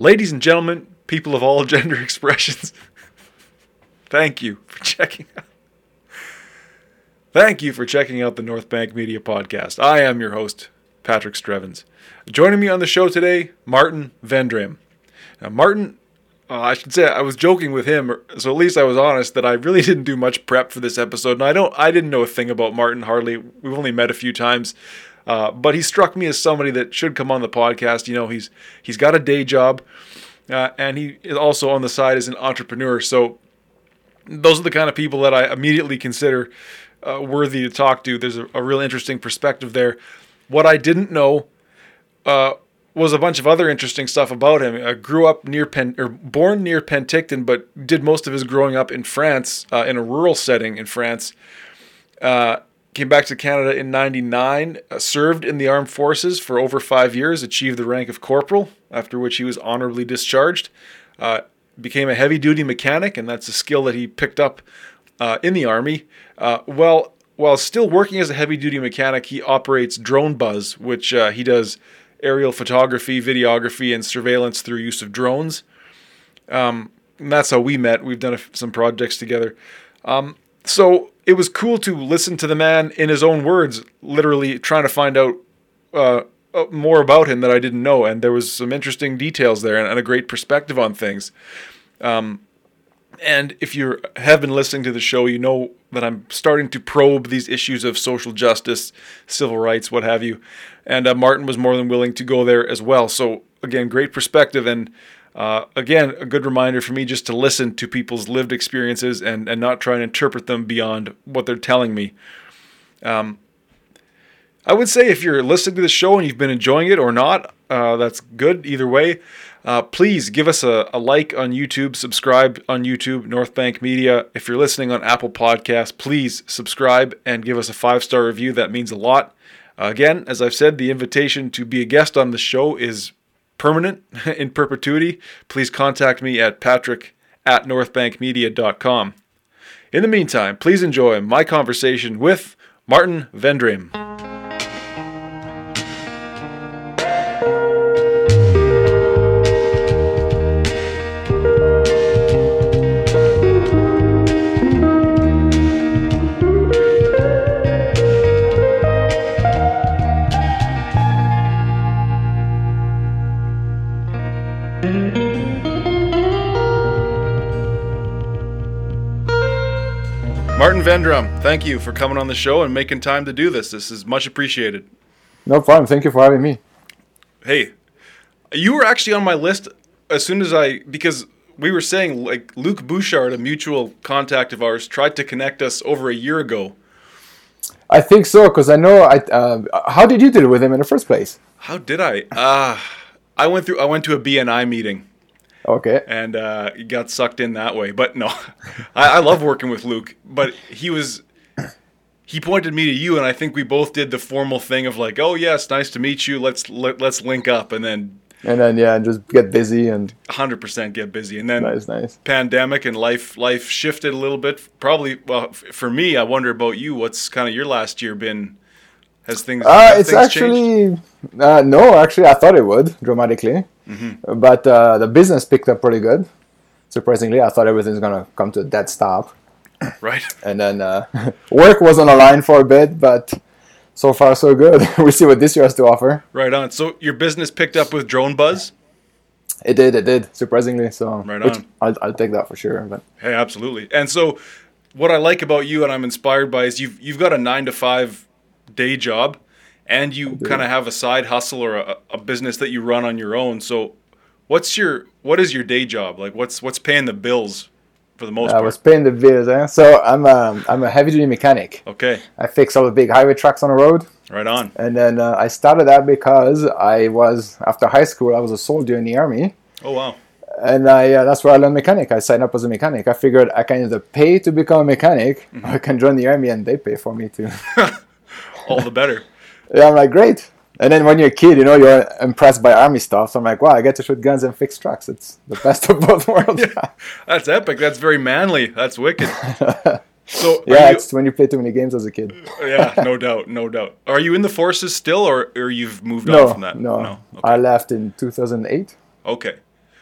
Ladies and gentlemen, people of all gender expressions, thank you for checking out. Thank you for checking out the North Bank Media Podcast. I am your host, Patrick Strevens. Joining me on the show today, Martin Vendrame. Now, Martin, uh, I should say I was joking with him, so at least I was honest that I really didn't do much prep for this episode, and I don't, I didn't know a thing about Martin hardly. We've only met a few times, uh, but he struck me as somebody that should come on the podcast. You know, he's he's got a day job, uh, and he is also on the side as an entrepreneur. So those are the kind of people that I immediately consider uh, worthy to talk to. There's a, a, real interesting perspective there. What I didn't know uh, was a bunch of other interesting stuff about him. I grew up near Pen, or born near Penticton, but did most of his growing up in France, uh, in a rural setting in France. Uh, Came back to Canada in 99, uh, served in the armed forces for over five years, achieved the rank of corporal, after which he was honorably discharged. Uh, became a heavy duty mechanic, and that's a skill that he picked up uh, in the Army. Uh, well, while still working as a heavy duty mechanic, he operates DroneBuzz, which uh, he does aerial photography, videography, and surveillance through use of drones. Um, and that's how we met. We've done some projects together. Um, so it was cool to listen to the man in his own words, literally trying to find out uh, uh, more about him that I didn't know, and there was some interesting details there and, a great perspective on things. Um, and if you have been listening to the show, you know that I'm starting to probe these issues of social justice, civil rights, what have you. And uh, Martin was more than willing to go there as well. So again, great perspective and uh, again, a good reminder for me just to listen to people's lived experiences and, and not try and interpret them beyond what they're telling me. Um, I would say if you're listening to the show and you've been enjoying it or not, uh, that's good either way. Uh, please give us a, a, like on YouTube, subscribe on YouTube, North Bank Media. If you're listening on Apple Podcasts, please subscribe and give us a five star review. That means a lot. Uh, again, as I've said, the invitation to be a guest on the show is permanent in perpetuity, please contact me at patrick at northbankmedia.com. In the meantime, please enjoy my conversation with Martin Vendrame. Martin Vendrame, thank you for coming on the show and making time to do this. This is much appreciated. No problem. Thank you for having me. Hey, you were actually on my list as soon as I because we were saying like Luke Bouchard, a mutual contact of ours, tried to connect us over a year ago. I think so because I know. I uh, how did you deal with him in the first place? How did I? Uh, I went through. I went to a BNI meeting Okay. And uh, got sucked in that way. But no, I, I love working with Luke, But he was he pointed me to you, and I think we both did the formal thing of like, "Oh yes, nice to meet you. Let's let, let's link up," and then and then yeah, and just get busy and hundred percent get busy, and then nice, nice. Pandemic and life life shifted a little bit. Probably well for me. I wonder about you. What's kind of your last year been? Has things? Uh, it's things actually uh, no. Actually, I thought it would dramatically. Mm-hmm. But uh, the business picked up pretty good. Surprisingly, I thought everything's gonna come to a dead stop. Right. And then uh, work was on the line for a bit, but so far so good. we see what this year has to offer. Right on. So your business picked up with DroneBuzz. It did. It did. Surprisingly, so right on. I'll, I'll take that for sure. But hey, absolutely. And so, what I like about you and I'm inspired by is you've you've got a nine to five day job and you kind of have a side hustle or a, a, business that you run on your own. So, what's your what is your day job like? What's what's paying the bills for the most I part? I was paying the bills. Eh? So I'm a, I'm a heavy duty mechanic. Okay. I fix all the big highway trucks on the road. Right on. And then uh, I started that because I was after high school I was a soldier in the army. Oh wow. And I, uh, that's where I learned mechanic. I signed up as a mechanic. I figured I can either pay to become a mechanic, mm-hmm. or I can join the army and they pay for me too. all the better. Yeah, I'm like, great. And then when you're a kid, you know, you're impressed by army stuff. So I'm like, wow, I get to shoot guns and fix trucks. It's the best of both worlds. yeah, that's epic. That's very manly. That's wicked. So yeah, you, it's when you play too many games as a kid. yeah, no doubt, no doubt. Are you in the forces still, or or you've moved no, on from that? No, no. Okay. I left in 2008. Okay,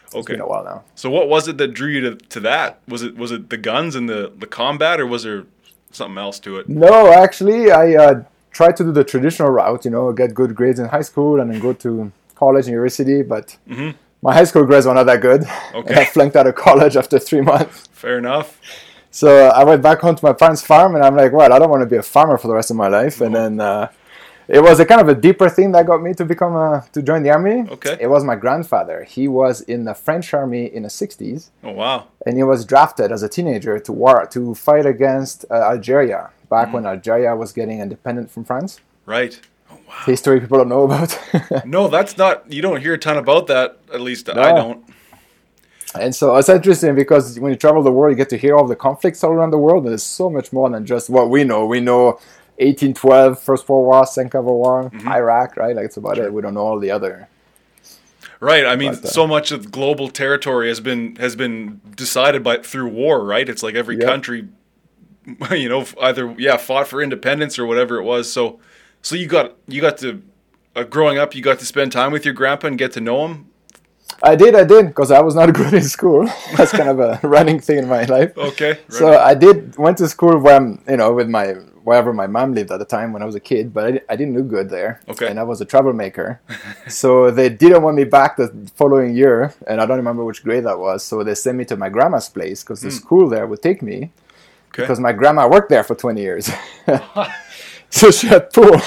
It's Okay. been a while now. So what was it that drew you to, to that? Was it was it the guns and the the combat, or was there something else to it? No, actually, I uh, tried to do the traditional route, you know, get good grades in high school and then go to college, university, but my high school grades were not that good. And I flunked out of college after three months. Fair enough. So I went back home to my parents' farm, and I'm like, well, I don't want to be a farmer for the rest of my life. And then uh, it was a kind of a deeper thing that got me to become a, to join the army. Okay. It was my grandfather. He was in the French army in the 60s, Oh wow. and he was drafted as a teenager to war to fight against uh, Algeria back when Algeria was getting independent from France. Right. Oh, wow. History people don't know about. No, that's not. You don't hear a ton about that. At least I don't. And so it's interesting because when you travel the world, you get to hear all the conflicts all around the world, and there's so much more than just what we know. We know 1812, First World War, Second World War, Iraq, right? Like it's about it. We don't know all the other. Right. I mean, But, uh, so much of global territory has been has been decided by through war. Right. It's like every Yep. country, you know, either yeah fought for independence or whatever it was. So, so you got you got to uh, growing up, you got to spend time with your grandpa and get to know him. I did, I did, because I was not good in school. That's kind of a running thing in my life. Okay. Right. So I did went to school when you know, with my wherever my mom lived at the time when I was a kid, but I, I didn't do good there. Okay. And I was a troublemaker. so they didn't want me back the following year, and I don't remember which grade that was. So they sent me to my grandma's place because the hmm. school there would take me okay. because my grandma worked there for 20 years. so she had pool.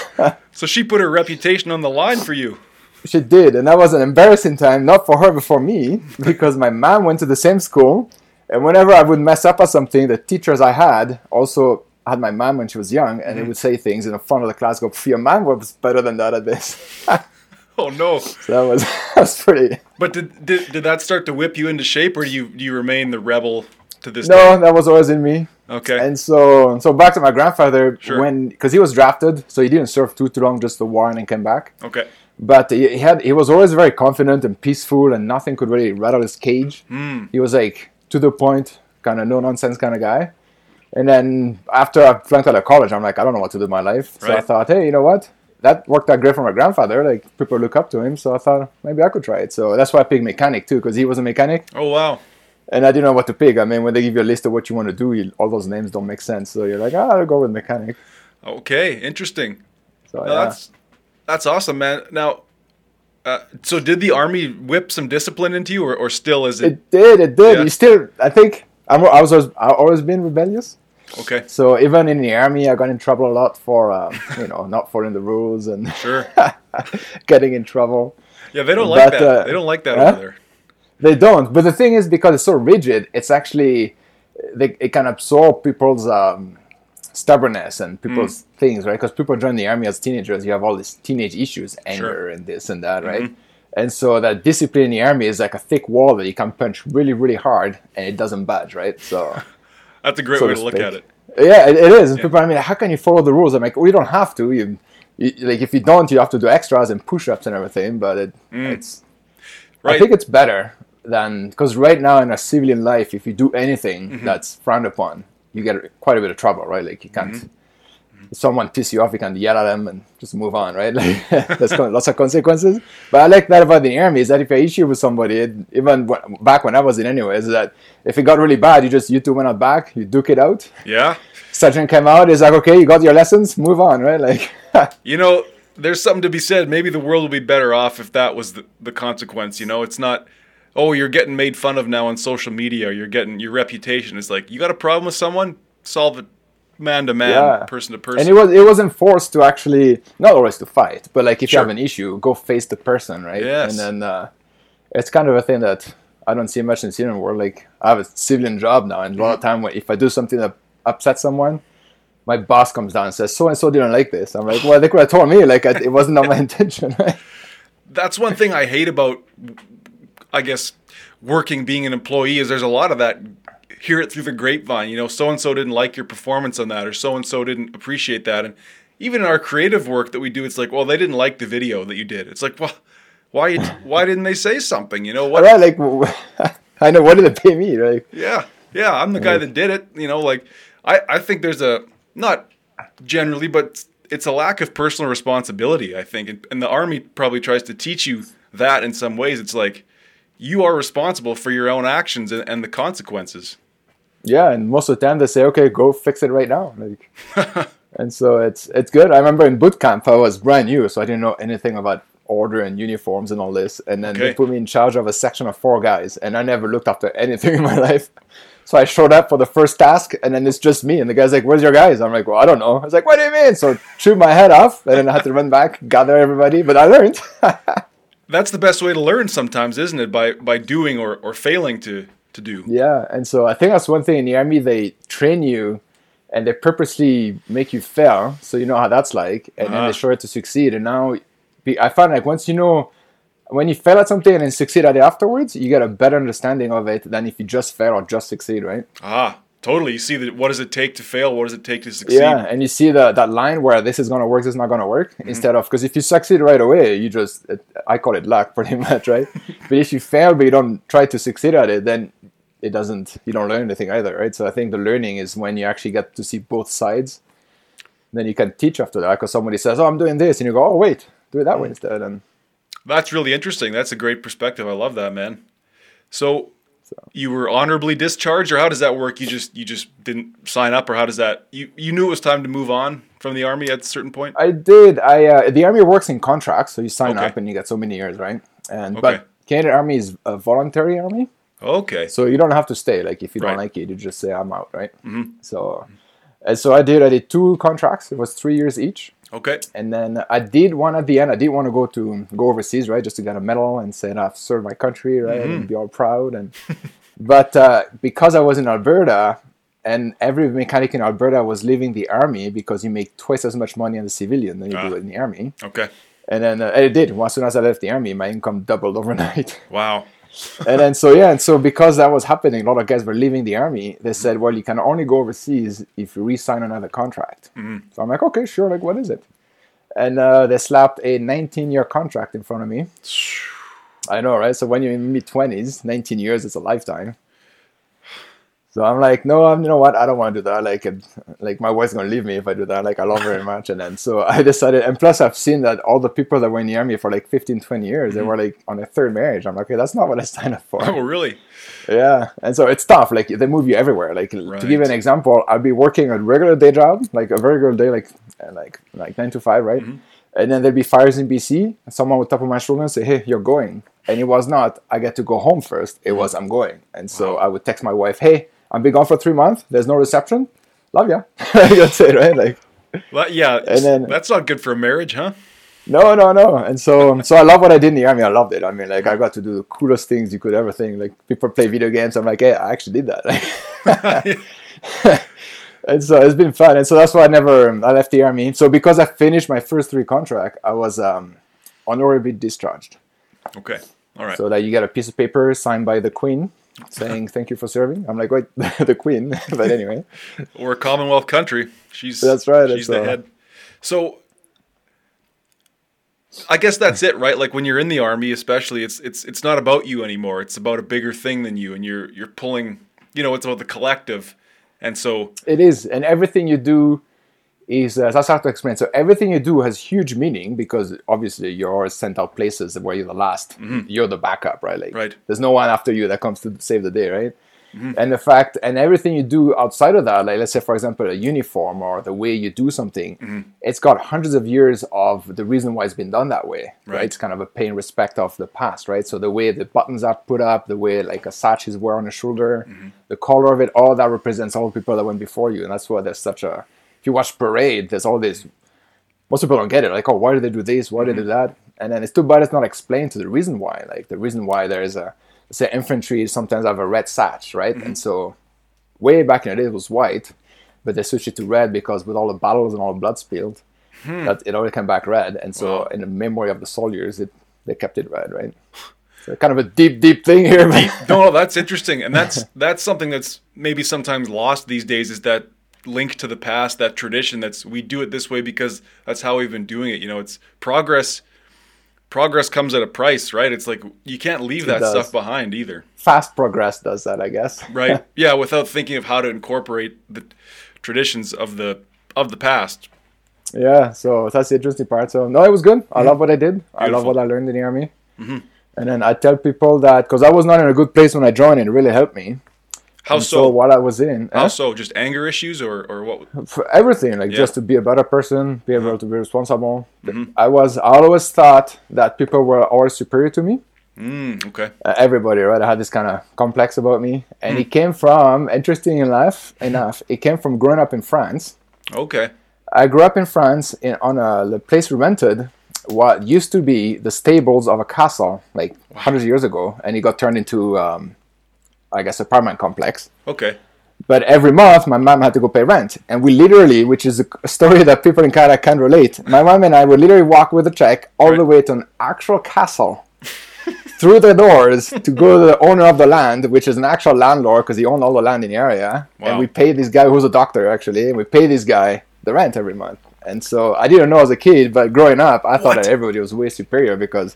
so she put her reputation on the line for you. She did, and that was an embarrassing time, not for her, but for me, because my mom went to the same school, and whenever I would mess up at something, the teachers I had also had my mom when she was young, and they would say things in the front of the class, go, "Your mom was better than that at this." Oh no. so that was that was pretty. But did, did did that start to whip you into shape, or do you do you remain the rebel to this No, that was always in me. Okay. And so, so back to my grandfather Sure. when because he was drafted, so he didn't serve too too long, just the war, and then came back. okay. But he, had he was always very confident and peaceful, and nothing could really rattle his cage. Hmm. He was like to the point, kind of no nonsense kind of guy. And then after I flunked out of college, I'm like, I don't know what to do with my life. So I thought, hey, you know what? That worked out great for my grandfather. Like people look up to him, so I thought maybe I could try it. So that's why I picked mechanic too, because he was a mechanic, Oh wow. and I didn't know what to pick. I mean, when they give you a list of what you want to do, you, all those names don't make sense. So you're like, ah, I'll go with mechanic. Okay. Interesting. So yeah. That's that's awesome, man. Now, uh, so did the army whip some discipline into you, or, or still is it, It did, it did. Yeah. You still, I think, I'm, I was, always, I always been rebellious. okay? So even in the army, I got in trouble a lot for, um, you know, not following the rules and Sure. getting in trouble. Yeah, they don't like But, that. uh, they don't like that huh? over there. They don't. But the thing is, because it's so rigid, it's actually they, it can absorb people's um, stubbornness and people's Hmm. things, right? Because people join the army as teenagers, you have all these teenage issues, anger and this and that, right? Mm-hmm. And so that discipline in the army is like a thick wall that you can punch really, really hard, and it doesn't budge, right? So. That's a great so way to to look at it. Yeah, it, it is. And people, I mean, how can you follow the rules? I'm like, well, you don't have to. You, you like, if you don't, you have to do extras and push-ups and everything. But it, it's, Right. I think it's better than because right now in a civilian life, if you do anything Mm-hmm. that's frowned upon, you get quite a bit of trouble, right? Like you can't. Mm-hmm. Someone piss you off, you can yell at them and just move on, right? Like there's lots of consequences. But I like that about the army is that if you issue with somebody, it, even when, back when I was in, anyways, is that if it got really bad, you just you two went out back, you duke it out, yeah. sergeant came out is like okay you got your lessons move on right like You know, there's something to be said. Maybe the world would be better off if that was the, the consequence. You know, it's not. Oh, you're getting made fun of now on social media. You're getting your reputation. It's like you got a problem with someone, solve it man to man, person to person. and it was it wasn't forced to actually not always to fight but like if Sure. you have an issue go face the person right Yes. and then uh, it's kind of a thing that i don't see much in the civilian world like i have a civilian job now and a lot of time when, if i do something that upsets someone my boss comes down and says so and so didn't like this i'm like well they could have told me like I, it wasn't not my intention right? that's one thing I hate about, I guess, working being an employee is there's a lot of that. Hear it through the grapevine. You know, so and so didn't like your performance on that, or so and so didn't appreciate that. And even in our creative work that we do, it's like, well, they didn't like the video that you did. It's like, well, why? Why didn't they say something? You know what? right like i know what did they pay me right Yeah, yeah, I'm the guy that did it. You know, like I, I think there's a not generally, but it's a lack of personal responsibility. I think, and, and the army probably tries to teach you that in some ways. It's like you are responsible for your own actions and, and the consequences. Yeah, and most of the time they say, "Okay, go fix it right now." Like, and so it's it's good. I remember in boot camp I was brand new, so I didn't know anything about order and uniforms and all this. And then they put me in charge of a section of four guys, and I never looked after anything in my life. So I showed up for the first task, and then it's just me. And the guy's like, "Where's your guys?" I'm like, "Well, I don't know." I was like, "What do you mean?" So chewed my head off, and then I had to run back, gather everybody. But I learned. That's the best way to learn sometimes, isn't it? By by doing or, or failing to to do. Yeah, and so I think that's one thing in the army they train you and they purposely make you fail so you know how that's like and then Ah. they show you to succeed and now I find like once you know when you fail at something and then succeed at it afterwards you get a better understanding of it than if you just fail or just succeed right Ah, totally. You see that what does it take to fail? What does it take to succeed? yeah and you see the, that line where this is going to work this is not going to work Mm-hmm. instead of because if you succeed right away you just it, i call it luck pretty much right but if you fail but you don't try to succeed at it then it doesn't you don't learn anything either right so i think the learning is when you actually get to see both sides then you can teach after that because somebody says oh i'm doing this and you go oh wait do it that way instead and That's really interesting. That's a great perspective. I love that, man. So, you were honorably discharged, or how does that work? You just you just didn't sign up, or how does that? You you knew it was time to move on from the army at a certain point. i did i uh, the army works in contracts so you sign Okay. up and you get so many years right and Okay. but canadian army is a voluntary army Okay. So you don't have to stay. Like if you don't like it, you just say I'm out, right? So, and so I did. I did two contracts. It was three years each, Okay. and then I did one at the end. I did want to go to go overseas, right, just to get a medal and say I've served my country, right, and be all proud. And but uh, because I was in Alberta. And every mechanic in Alberta was leaving the army because you make twice as much money as a civilian than you Ah. do in the army. Okay. And then uh, it did. As soon as I left the army, my income doubled overnight. Wow. And then so yeah, and so because that was happening, a lot of guys were leaving the army. They said, "Well, you can only go overseas if you re-sign another contract." So I'm like, "Okay, sure. Like, what is it?" And uh, they slapped a 19-year contract in front of me. I know, right? So when you're in mid 20s, 19 years is a lifetime. So I'm like, no, I'm, you know what? I don't want to do that. Like, it, like my wife's gonna leave me if I do that. Like, I love her very much. And then so I decided. And plus, I've seen that all the people that were in the army for like 15, 20 years, they mm-hmm. were like on their third marriage. I'm like, okay, that's not what I signed up for. Oh, really? Yeah, and so it's tough. Like they move you everywhere. Like to give you an example, I'll be working a regular day job, like a very regular day, like like like nine to five, right? Mm-hmm. And then there'd be fires in BC. And someone would tap on my shoulder and say, "Hey, you're going." And it was not. I get to go home first. It mm-hmm. was I'm going. And so I would text my wife, "Hey, I'm be gone for three months. There's no reception. Love ya." That's it, right? Like Well, yeah. And then- that's not good for a marriage, huh? no, no, no. And so, so I love what I did in the army. I loved it. I mean, like I got to do the coolest things you could ever think. Like people play video games. I'm like, hey, I actually did that. and so it's been fun. And so that's why I never I left the army. So because I finished my first three contract, I was um, honorably discharged. Okay. All right. So that you get a piece of paper signed by the queen saying thank you for serving. I'm like, wait, the queen. but anyway, We're a Commonwealth country. She's That's right, She's that's the all. head. So I guess that's it, right? Like when you're in the army, especially, it's it's it's not about you anymore. It's about a bigger thing than you, and you're you're pulling. You know, it's about the collective, and so It is, and everything you do is uh, that's hard to explain. So everything you do has huge meaning because obviously you're sent out places where you're the last, mm-hmm. you're the backup, right? Like, Right. There's no one after you that comes to save the day, right? Mm-hmm. And the fact, and everything you do outside of that, like let's say for example a uniform or the way you do something, mm-hmm. it's got hundreds of years of the reason why it's been done that way, right? Right. It's kind of a pay and respect of the past, right? So the way the buttons are put up, the way like a sash is worn on the shoulder, the color of it, all that represents all the people that went before you, and that's why there's such a. If you watch parade, there's all this. Most people don't get it. Like, oh, why did they do this? Why did they do mm-hmm. that? And then it's too bad it's not explained to the reason why. Like the reason why there's a say infantry sometimes have a red sash, right? And mm-hmm. so way back in the day it was white, but they switched it to red because with all the battles and all the blood spilled, hmm. that it already came back red. And so Wow. in the memory of the soldiers, it they kept it red, right? So kind of a deep, deep thing here. no, that's interesting, and that's that's something that's maybe sometimes lost these days. Is that link to the past, that tradition? That's we do it this way because that's how we've been doing it. You know, it's progress. Progress comes at a price, right? It's like you can't leave that does. stuff behind either, Fast progress does that, I guess. right? yeah, without thinking of how to incorporate the traditions of the of the past. Yeah, so that's the interesting part. So no, it was good. I love mm-hmm. what I did. I love what I learned in the army. Mm-hmm. And then I tell people that because I was not in a good place when I joined, it really helped me. How so? what I was in, How eh, so? Just anger issues or or what? for everything, like Yeah. just to be a better person, be able to be responsible. Mhm. I was, I always thought that people were always superior to me. Mm, okay. uh, everybody, right? I had this kind of complex about me, and Hmm. it came from interesting enough. Enough, it came from growing up in France. Okay. I grew up in France in on a the place we rented. What used to be the stables of a castle, like hundreds of years ago, and it got turned into, um, I guess, apartment complex. Okay. But every month, my mom had to go pay rent, and we literally, which is a story that people in Canada can't relate. My mom and I would literally walk with a check all the way to an actual castle, through the doors to go to the owner of the land, which is an actual landlord because he owned all the land in the area, Wow. and we paid this guy who's a doctor actually, and we pay this guy the rent every month. And so I didn't know as a kid, but growing up, I thought What? that everybody was way superior because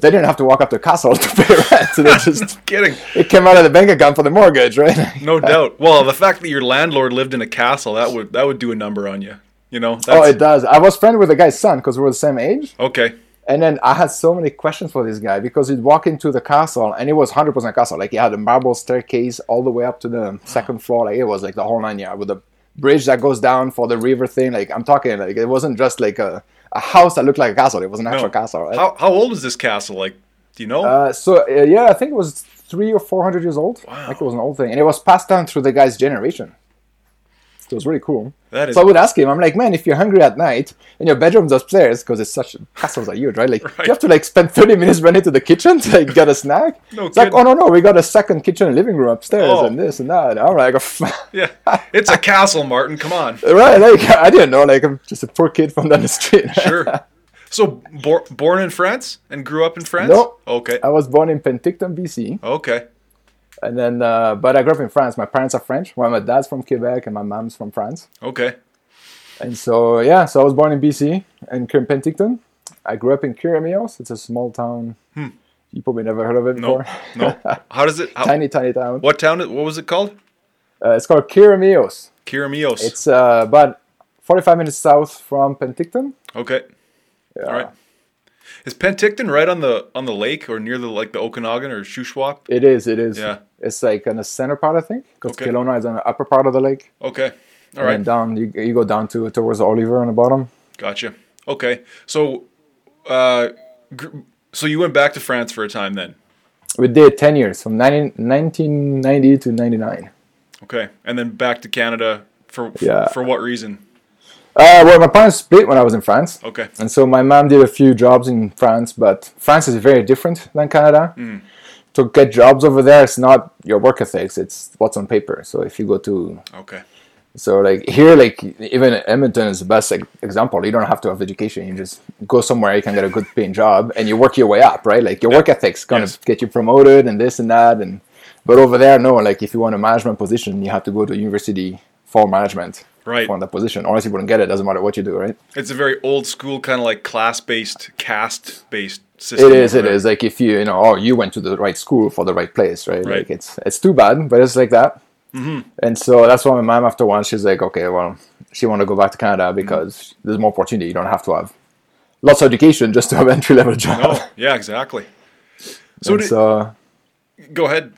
they didn't have to walk up to a castle to pay rent. So they just Kidding. it came out of the bank account for the mortgage, right? No doubt. Well, the fact that your landlord lived in a castle that would that would do a number on you. You know. Oh, it does. I was friends with the guy's son because we were the same age. okay. And then I had so many questions for this guy because he'd walk into the castle and it was 100% castle. Like he had a marble staircase all the way up to the second floor. Like it was like the whole nine yards with a bridge that goes down for the river thing. Like I'm talking like it wasn't just like a, a house that looked like a castle. It was an actual castle. Right? How how old is this castle? Like, do you know? Uh, so uh, yeah, I think it was three or four hundred years old. Wow. Like it was an old thing, and it was passed down through the guy's generation. It was really cool. that is So I would ask him, I'm like, man, if you're hungry at night and your bedroom's upstairs because it's such castles are huge, right? Like Right. you have to like spend 30 minutes running to the kitchen to like get a snack. No it's like, oh no no, we got a second kitchen and living room upstairs Oh. and this and that. All right, I go, yeah. It's a castle, Martin. Come on. right? Like I didn't know. Like I'm just a poor kid from down the street. Sure. So bor- born in France and grew up in France? No. Okay. I was born in Penticton, BC, Okay. And then uh, but I grew up in France. My parents are French. Well, my dad's from Quebec and my mom's from France. Okay. And so yeah, so I was born in BC and in Penticton. I grew up in Keremeos. It's a small town. You probably never heard of it Hmm. No. before. No. How does it? How, tiny, tiny town. what town? is- What was it called? Uh, it's called Keremeos. Keremeos. It's uh, about 45 minutes south from Penticton. okay. Yeah. All right. Is Penticton right on the on the lake or near the like the Okanagan or Shuswap? It is, it is. Yeah. It's like in the center part, I think, because Okay. Kelowna is on the upper part of the lake. Okay. All and right. then down, you, you go down to towards Oliver on the bottom. Gotcha. Okay. So, uh, gr- so you went back to France for a time then. We did 10 years, from 90, 1990 to 99. Okay, and then back to Canada for Yeah. for what reason? Uh, well, my parents split when I was in France. Okay. And so my mom did a few jobs in France, but France is very different than Canada. Mm. To get jobs over there, it's not your work ethics; it's what's on paper. So if you go to, Okay. so like here, like even Edmonton is the best like, example. You don't have to have education; you just go somewhere you can get a good paying job, and you work your way up, right? Like your work ethics gonna Yes. get you promoted and this and that. And but over there, no. Like if you want a management position, you have to go to university for management Right. for that position. Or else you wouldn't get it. Doesn't matter what you do, right? It's a very old school kind of like class based, caste based system. It is. It is like if you you know oh you went to the right school for the right place, right? Right. Like it's it's too bad, but it's like that. Mm-hmm. And so that's why my mom after one she's like okay well she want to go back to Canada because there's more opportunity. You don't have to have lots of education just to have entry level job. Oh, yeah, exactly. So, did, so go ahead.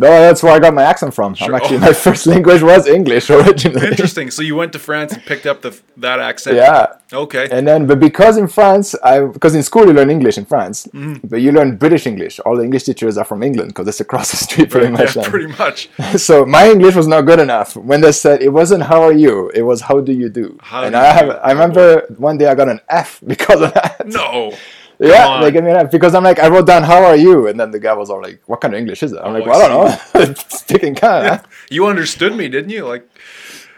No, that's where I got my accent from. Sure. I'm actually Oh. my first language was English originally. Interesting. So you went to France and picked up the that accent. yeah. Okay. And then, but because in France, I because in school you learn English in France, Mm-hmm. but you learn British English. All the English teachers are from England because it's across the street pretty much. yeah, pretty much. so my English was not good enough. When they said it wasn't "How are you," it was "How do you do?" How and do I have, do? I remember one day I got an F because of that. No. Yeah, on. they gave me an F because I'm like, I wrote down "How are you," and then the guy was all like, "What kind of English is it?" I'm like, Oh, "Well, I I don't know, It's speaking Canada." You understood me, didn't you? Like,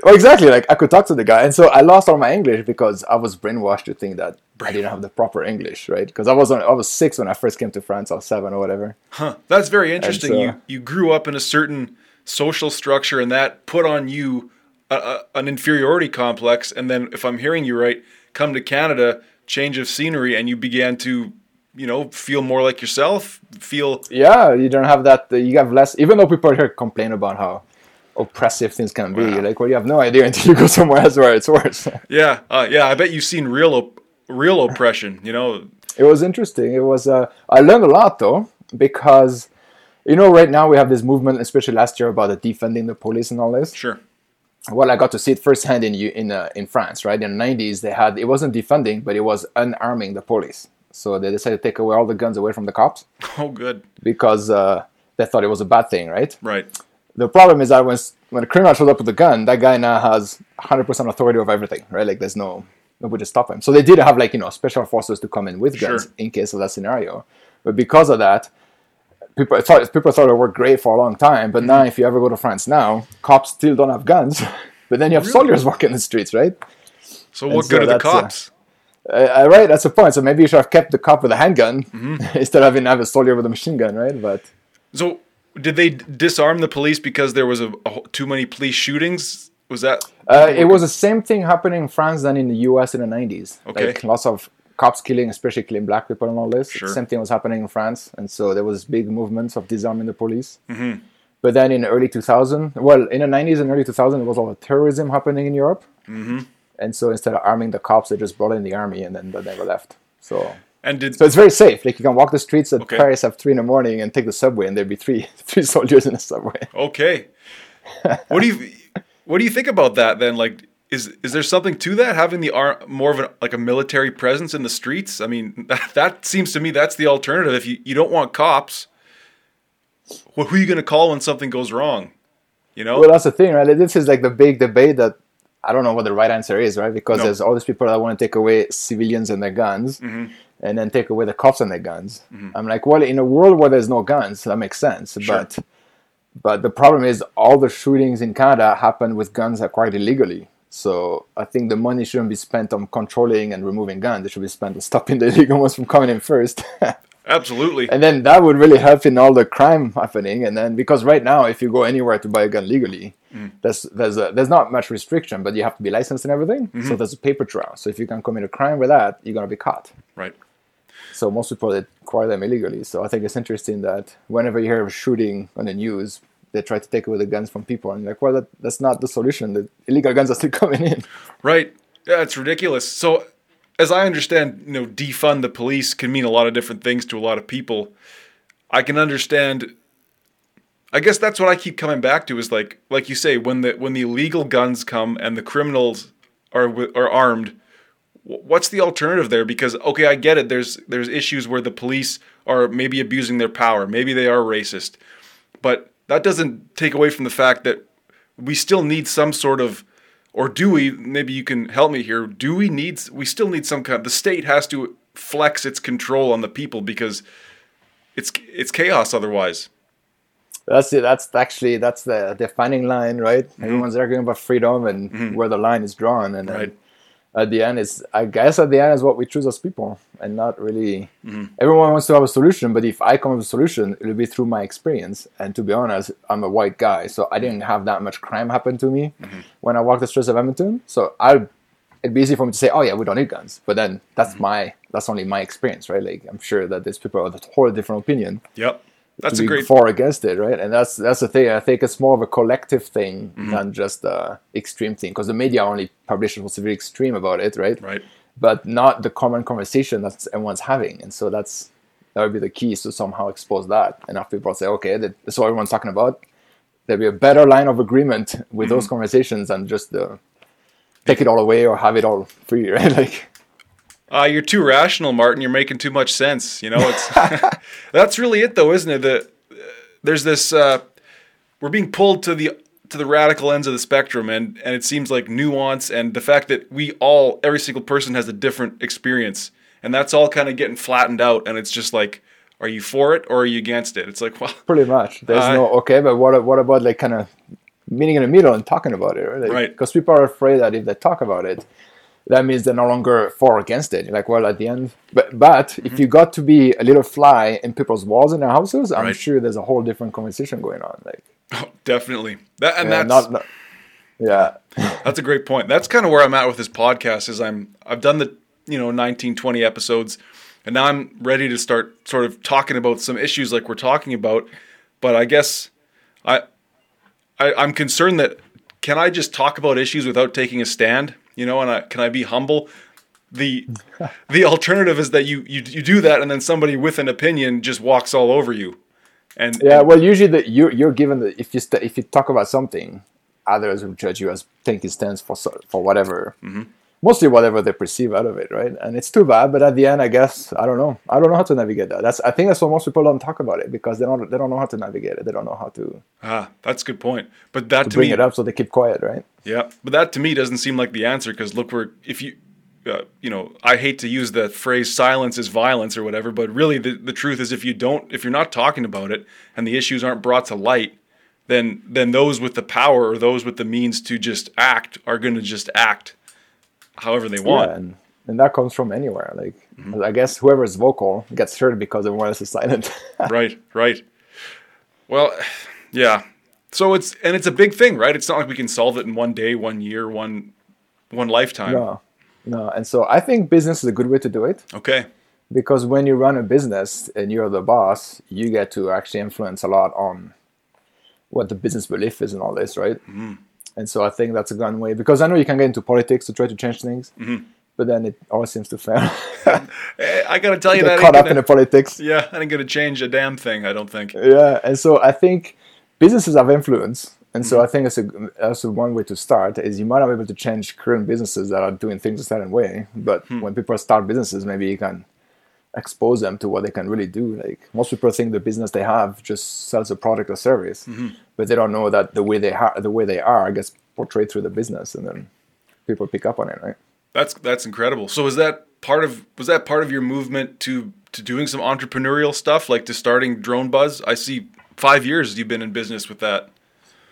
Well, exactly. Like I could talk to the guy, and so I lost all my English because I was brainwashed to think that I didn't have the proper English, right? Because I was on, I was six when I first came to France. I was seven or whatever. huh? That's very interesting. so- you you grew up in a certain social structure, and that put on you a, a, an inferiority complex. And then, if I'm hearing you right, come to Canada, change of scenery, and you began to, you know, feel more like yourself. Feel Yeah, you don't have that. You have less. Even though people here complain about how oppressive things can be, Wow. like, well, you have no idea until you go somewhere else where it's worse. yeah, uh, yeah. I bet you've seen real op- real oppression. You know, It was interesting. It was. Uh, I learned a lot though because, you know, right now we have this movement, especially last year, about the defending the police and all this. Sure. Well, I got to see it firsthand in in uh, in France, right? In the '90s, they had it wasn't defunding, but it was unarming the police. So they decided to take away all the guns away from the cops Oh, good. because uh, they thought it was a bad thing, right? Right. The problem is that when when a criminal shows up with a gun, that guy now has 100% authority over everything, right? Like there's no nobody to stop him. So they did have like you know special forces to come in with guns Sure. in case of that scenario, but because of that, people thought people thought it worked great for a long time. But Mm-hmm. now, if you ever go to France now, cops still don't have guns, but then you have Really? soldiers walking the streets, right? So what so good are the uh, cops? Uh, uh, right, that's the point. So maybe you should have kept the cop with a handgun Mm-hmm. instead of having have a soldier with a machine gun, right? But so did they disarm the police because there was a, a too many police shootings? Was that? Uh, it was the same thing happening in France than in the US in the 90s. Okay. Like lots of cops killing, especially killing black people and all this. Sure. Same thing was happening in France. And so there was big movements of disarming the police. Mm-hmm. But then in the early 2000, well, in the 90s and early 2000, there was all the terrorism happening in Europe. Mm-hmm. And so instead of arming the cops, they just brought in the army and then they never left. So And did so it's very safe. Like you can walk the streets at Okay. Paris at three in the morning and take the subway, and there'd be three three soldiers in the subway. okay? What do you what do you think about that then? Like, is is there something to that having the ar- more of a, like a military presence in the streets? I mean, that, that seems to me that's the alternative. If you, you don't want cops, well, who are you going to call when something goes wrong? You know, Well, that's the thing, right? This is like the big debate that I don't know what the right answer is, right? Because No. there's all these people that want to take away civilians and their guns, Mm-hmm. and then take away the cops and their guns. I'm like, well, in a world where there's no guns, that makes sense. Sure. But but the problem is, all the shootings in Canada happen with guns acquired illegally. So I think the money shouldn't be spent on controlling and removing guns. It should be spent on stopping the illegal ones from coming in first. absolutely. and then that would really help in all the crime happening and then because right now if you go anywhere to buy a gun legally mm. there's there's a, there's not much restriction but you have to be licensed and everything so mm-hmm. there's a paper trail so if you can commit a crime with that you're going to be caught right. so most people acquire them illegally so i think it's interesting that whenever you hear of shooting on the news they try to take away the guns from people and like well that, that's not the solution the illegal guns are still coming in Right. Yeah, it's ridiculous. So, as I understand, you know, defund the police can mean a lot of different things to a lot of people. I can understand. I guess that's what I keep coming back to is like, like you say, when the when the illegal guns come and the criminals are are armed, what's the alternative there? Because okay, I get it. There's there's issues where the police are maybe abusing their power, maybe they are racist, but that doesn't take away from the fact that we still need some sort of or do we maybe you can help me here do we need we still need some kind of, the state has to flex its control on the people because it's it's chaos otherwise That's it. That's actually that's the defining line, right? Mm-hmm. Everyone's arguing about freedom and where the line is drawn, and then Right. At the end, is I guess at the end is what we choose as people, and not really. Mm-hmm. Everyone wants to have a solution, but if I come up with a solution, it'll be through my experience. And to be honest, I'm a white guy, so I didn't have that much crime happen to me Mm-hmm. when I walked the streets of Edmonton. So I, it'd be easy for me to say, "Oh yeah, we don't need guns," but then that's Mm-hmm. my that's only my experience, right? Like I'm sure that there's people with a totally different opinion yep that's to a great for against it, right? And that's that's the thing. I think it's more of a collective thing Mm-hmm. than just a extreme thing, because the media only publishes what's very extreme about it, right? right But not the common conversation that everyone's having, and so that's that would be the key is to somehow expose that, and have people say, okay, that's what everyone's talking about. There'd be a better line of agreement with those Mm-hmm. conversations than just the take it all away or have it all free, right? Like. Uh, you're too rational martin you're making too much sense you know it's that's really it though isn't it the there's this uh, we're being pulled to the to the radical ends of the spectrum and and it seems like nuance and the fact that we all every single person has a different experience and that's all kind of getting flattened out and it's just like are you for it or are you against it it's like well Pretty much. There's Uh, no okay, but what what about like kind of meeting in the middle and talking about it, right? Right. Because people are afraid that if they talk about it, that means they're no longer for or against it. You're like, well, at the end, but but if you got to be a little fly in people's walls in their houses, I'm Mm-hmm. Right. sure there's a whole different conversation going on. Like, oh, definitely that and yeah, that's not, not yeah, That's a great point. That's kind of where I'm at with this podcast is I'm I've done the, you know, 19 20 episodes and now I'm ready to start sort of talking about some issues like we're talking about, but I guess I, I I'm concerned that can I just talk about issues without taking a stand, you know, and I, can I be humble? the the alternative is that you, you you do that and then somebody with an opinion just walks all over you. And Yeah, well, usually that you're you're given the if you st- if you talk about something, others will judge you as taking stance for for whatever, mm-hmm. Mostly whatever they perceive out of it, right? And it's too bad, but at the end, I guess I don't know. I don't know how to navigate that. That's I think that's why most people don't talk about it because they don't they don't know how to navigate it. They don't know how to, ah, that's a good point. But that to, bring me it up, so they keep quiet, right? Yeah, but that to me doesn't seem like the answer because look, where if you, uh, you know, I hate to use the phrase "silence is violence" or whatever, but really the the truth is if you don't, if you're not talking about it and the issues aren't brought to light, then then those with the power or those with the means to just act are going to just act however they want. Yeah, and and that comes from anywhere. Like I guess whoever is vocal gets heard because everyone else is silent. right, right. Well, yeah. So it's and it's a big thing, right? It's not like we can solve it in one day, one year, one one lifetime. no, no, and so I think business is a good way to do it. Okay. because when you run a business and you're the boss, you get to actually influence a lot on what the business belief is and all this, right? Mm-hmm. And so I think that's a good way because I know you can get into politics to try to change things, Mm-hmm. but then it always seems to fail. Eh, I got to tell you that caught up gonna- in the politics. Yeah, I ain't gonna change a damn thing. I don't think. Yeah, and so I think businesses have influence, and Mm-hmm. so I think it's a that's a one way to start is you might not be able to change current businesses that are doing things a certain way, but Hmm. when people start businesses, maybe you can expose them to what they can really do. Like most people think the business they have just sells a product or service, Mm-hmm. but they don't know that the way they ha- the way they are gets portrayed through the business, and then people pick up on it, right? That's that's incredible. So was that part of was that part of your movement to to doing some entrepreneurial stuff, like to starting DroneBuzz? I see five years you've been in business with that.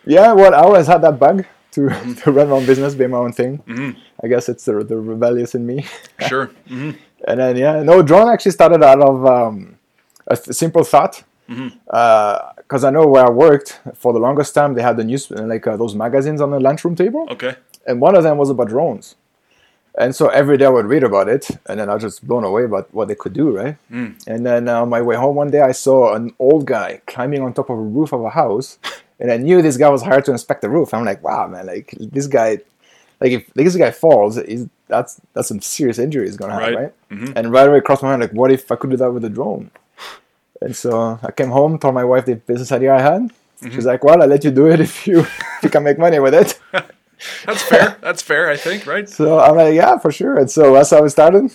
Yeah, well, I always had that bug to, Mm-hmm. to run my own business, be my own thing. I guess it's the, the rebellious in me. Sure. And then yeah, no, drone actually started out of um, a th- simple thought. Because I know where I worked for the longest time, they had the news like uh, those magazines on the lunchroom table, Okay. and one of them was about drones. And so every day I would read about it, and then I was just blown away about what they could do, right? And then uh, on my way home one day, I saw an old guy climbing on top of a roof of a house, and I knew this guy was hired to inspect the roof. I'm like, wow, man, like this guy, like if this guy falls, he's, that's that's some serious injury he's gonna happen, Right. right? And right away across my mind, like, what if I could do that with a drone? And so I came home, told my wife the business idea I had. She's like, well, I'll let you do it if you if you can make money with it. That's fair. that's fair. I think. Right. So I'm like, yeah, for sure. And so that's how we started.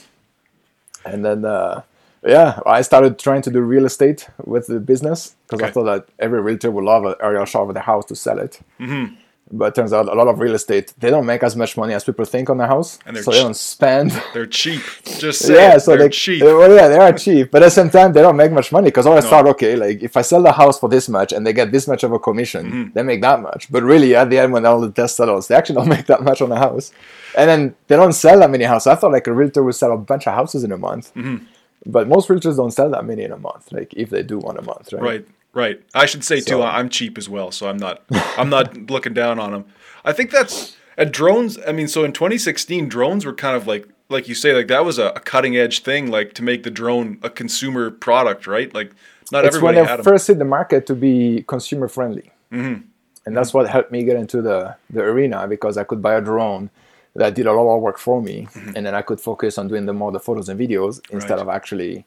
And then, uh, yeah, I started trying to do real estate with the business because I thought that every realtor would love an aerial shot of the house to sell it. Mm-hmm. But it turns out a lot of real estate, they don't make as much money as people think on their house. And they're so they don't spend. They're cheap. Just say yeah, so they're they cheap. they- well, yeah, they are cheap, but at the same time, they don't make much money because I always thought, okay, like if I sell the house for this much and they get this much of a commission, Mm-hmm. they make that much. But really, at the end, when all the dust settles, they actually don't make that much on the house, and then they don't sell that many houses. I thought like a realtor would sell a bunch of houses in a month, Mm-hmm. but most realtors don't sell that many in a month. Like if they do one a month, right? Right, right. I should say too. I'm cheap as well, so I'm not. I'm not looking down on them. I think that's at drones. I mean, so in 2016, drones were kind of like, like you say, like that was a, a cutting edge thing, like to make the drone a consumer product, right? Like not It's when everybody they had them. first hit the market to be consumer friendly, Mm-hmm. and that's what helped me get into the the arena because I could buy a drone that did a lot of work for me, Mm-hmm. and then I could focus on doing the more the photos and videos instead Right. of actually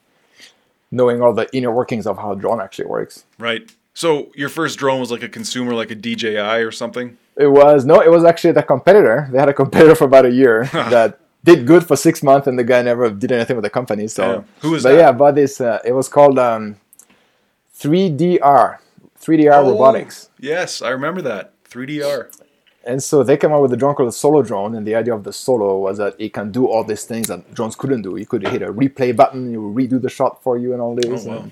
knowing all the inner workings of how a drone actually works. Right. So your first drone was like a consumer, like a DJI or something. It was no, it was actually the competitor. They had a competitor for about a year that did good for six months, and the guy never did anything with the company. So Yeah. Who was but that? yeah, but this uh, it was called um, 3DR, 3DR Oh, Robotics. Yes, I remember that 3DR. And so they came up with a drone called the Solo drone, and the idea of the Solo was that it can do all these things that drones couldn't do. You could hit a replay button, it would redo the shot for you, and all this. Oh, wow. and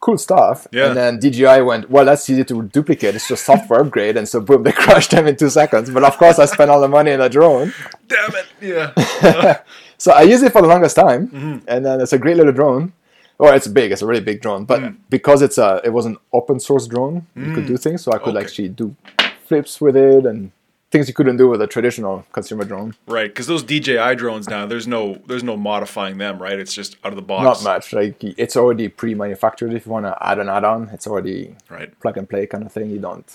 Cool stuff. Yeah. And then DJI went, well, that's easy to duplicate. It's just software upgrade, and so boom, they crushed them in two seconds. But of course, I spent all the money in a drone, Damn it! Yeah. so I used it for the longest time. Mm-hmm. And then it's a great little drone. Well, it's big. It's a really big drone, but Mm. because it's a, it was an open source drone, you could do things. So I could Mm. Okay. actually do flips with it and things you couldn't do with a traditional consumer drone. right, because those DJI drones now, there's no, there's no modifying them, right? It's just out of the box. Not much. Like it's already pre-manufactured. If you want to add an add-on, it's already Right. plug and play kind of thing. You don't.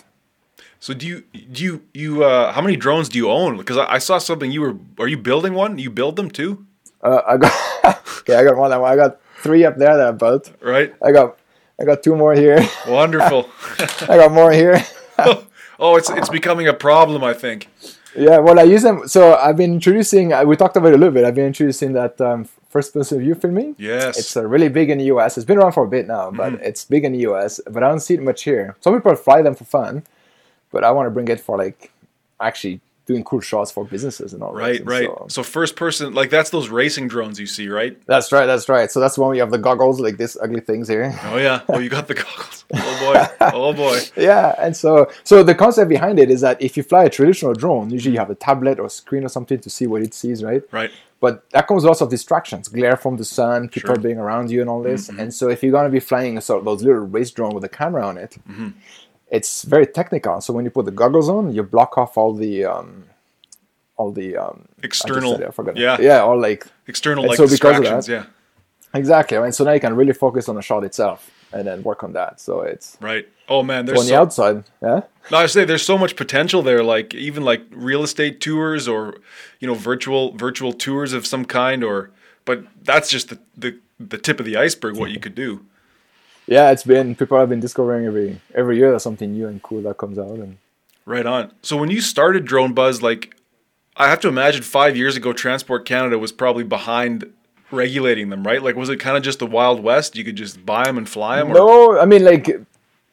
So do you do you you uh how many drones do you own? Because I, I saw something you were are you building one? You build them too? Uh, I got okay. I got one. I got three up there that I built. Right. I got I got two more here. Wonderful. I got more here. oh, it's it's becoming a problem. I think. Yeah, well, I use them. So I've been introducing. uh, We talked about it a little bit. I've been introducing that um, first person view filming. Yes. It's uh, really big in the US. It's been around for a bit now, but it's big in the US. But I don't see it much here. Some people fly them for fun, but I want to bring it for like actually doing cool shots for businesses and all that. right. So- So first person, like that's those racing drones you see, right? that's right. That's right. So that's when we have the goggles, like this ugly things here. Oh yeah. Oh, you got the goggles. Oh boy. Oh boy. Yeah, and so so the concept behind it is that if you fly a traditional drone, usually you have a tablet or screen or something to see what it sees, right? Right. But that comes with lots of distractions, glare from the sun, people Sure. Mm-hmm. being around you, and all this. And so if you're gonna be flying a sort of those little race drone with a camera on it, Mm-hmm. It's very technical. So when you put the goggles on, you block off all the um, all the um, I External. said I forgot. Yeah. yeah, all like External like so because of distractions. that- yeah. exactly. And so now you can really focus on the shot itself and then work on that. So it's Right. Oh man. there's on There's the so, outside, yeah. No, I say there's so much potential there. Like even like real estate tours or you know virtual virtual tours of some kind. Or but that's just the the, the tip of the iceberg. What you could do. Yeah, it's been people have been discovering every every year there's something new and cool that comes out and Right on. So when you started DroneBuzz, like I have to imagine five years ago, Transport Canada was probably behind regulating them, right? Like was it kind of just the Wild West? You could just buy them and fly them. Or, no, I mean like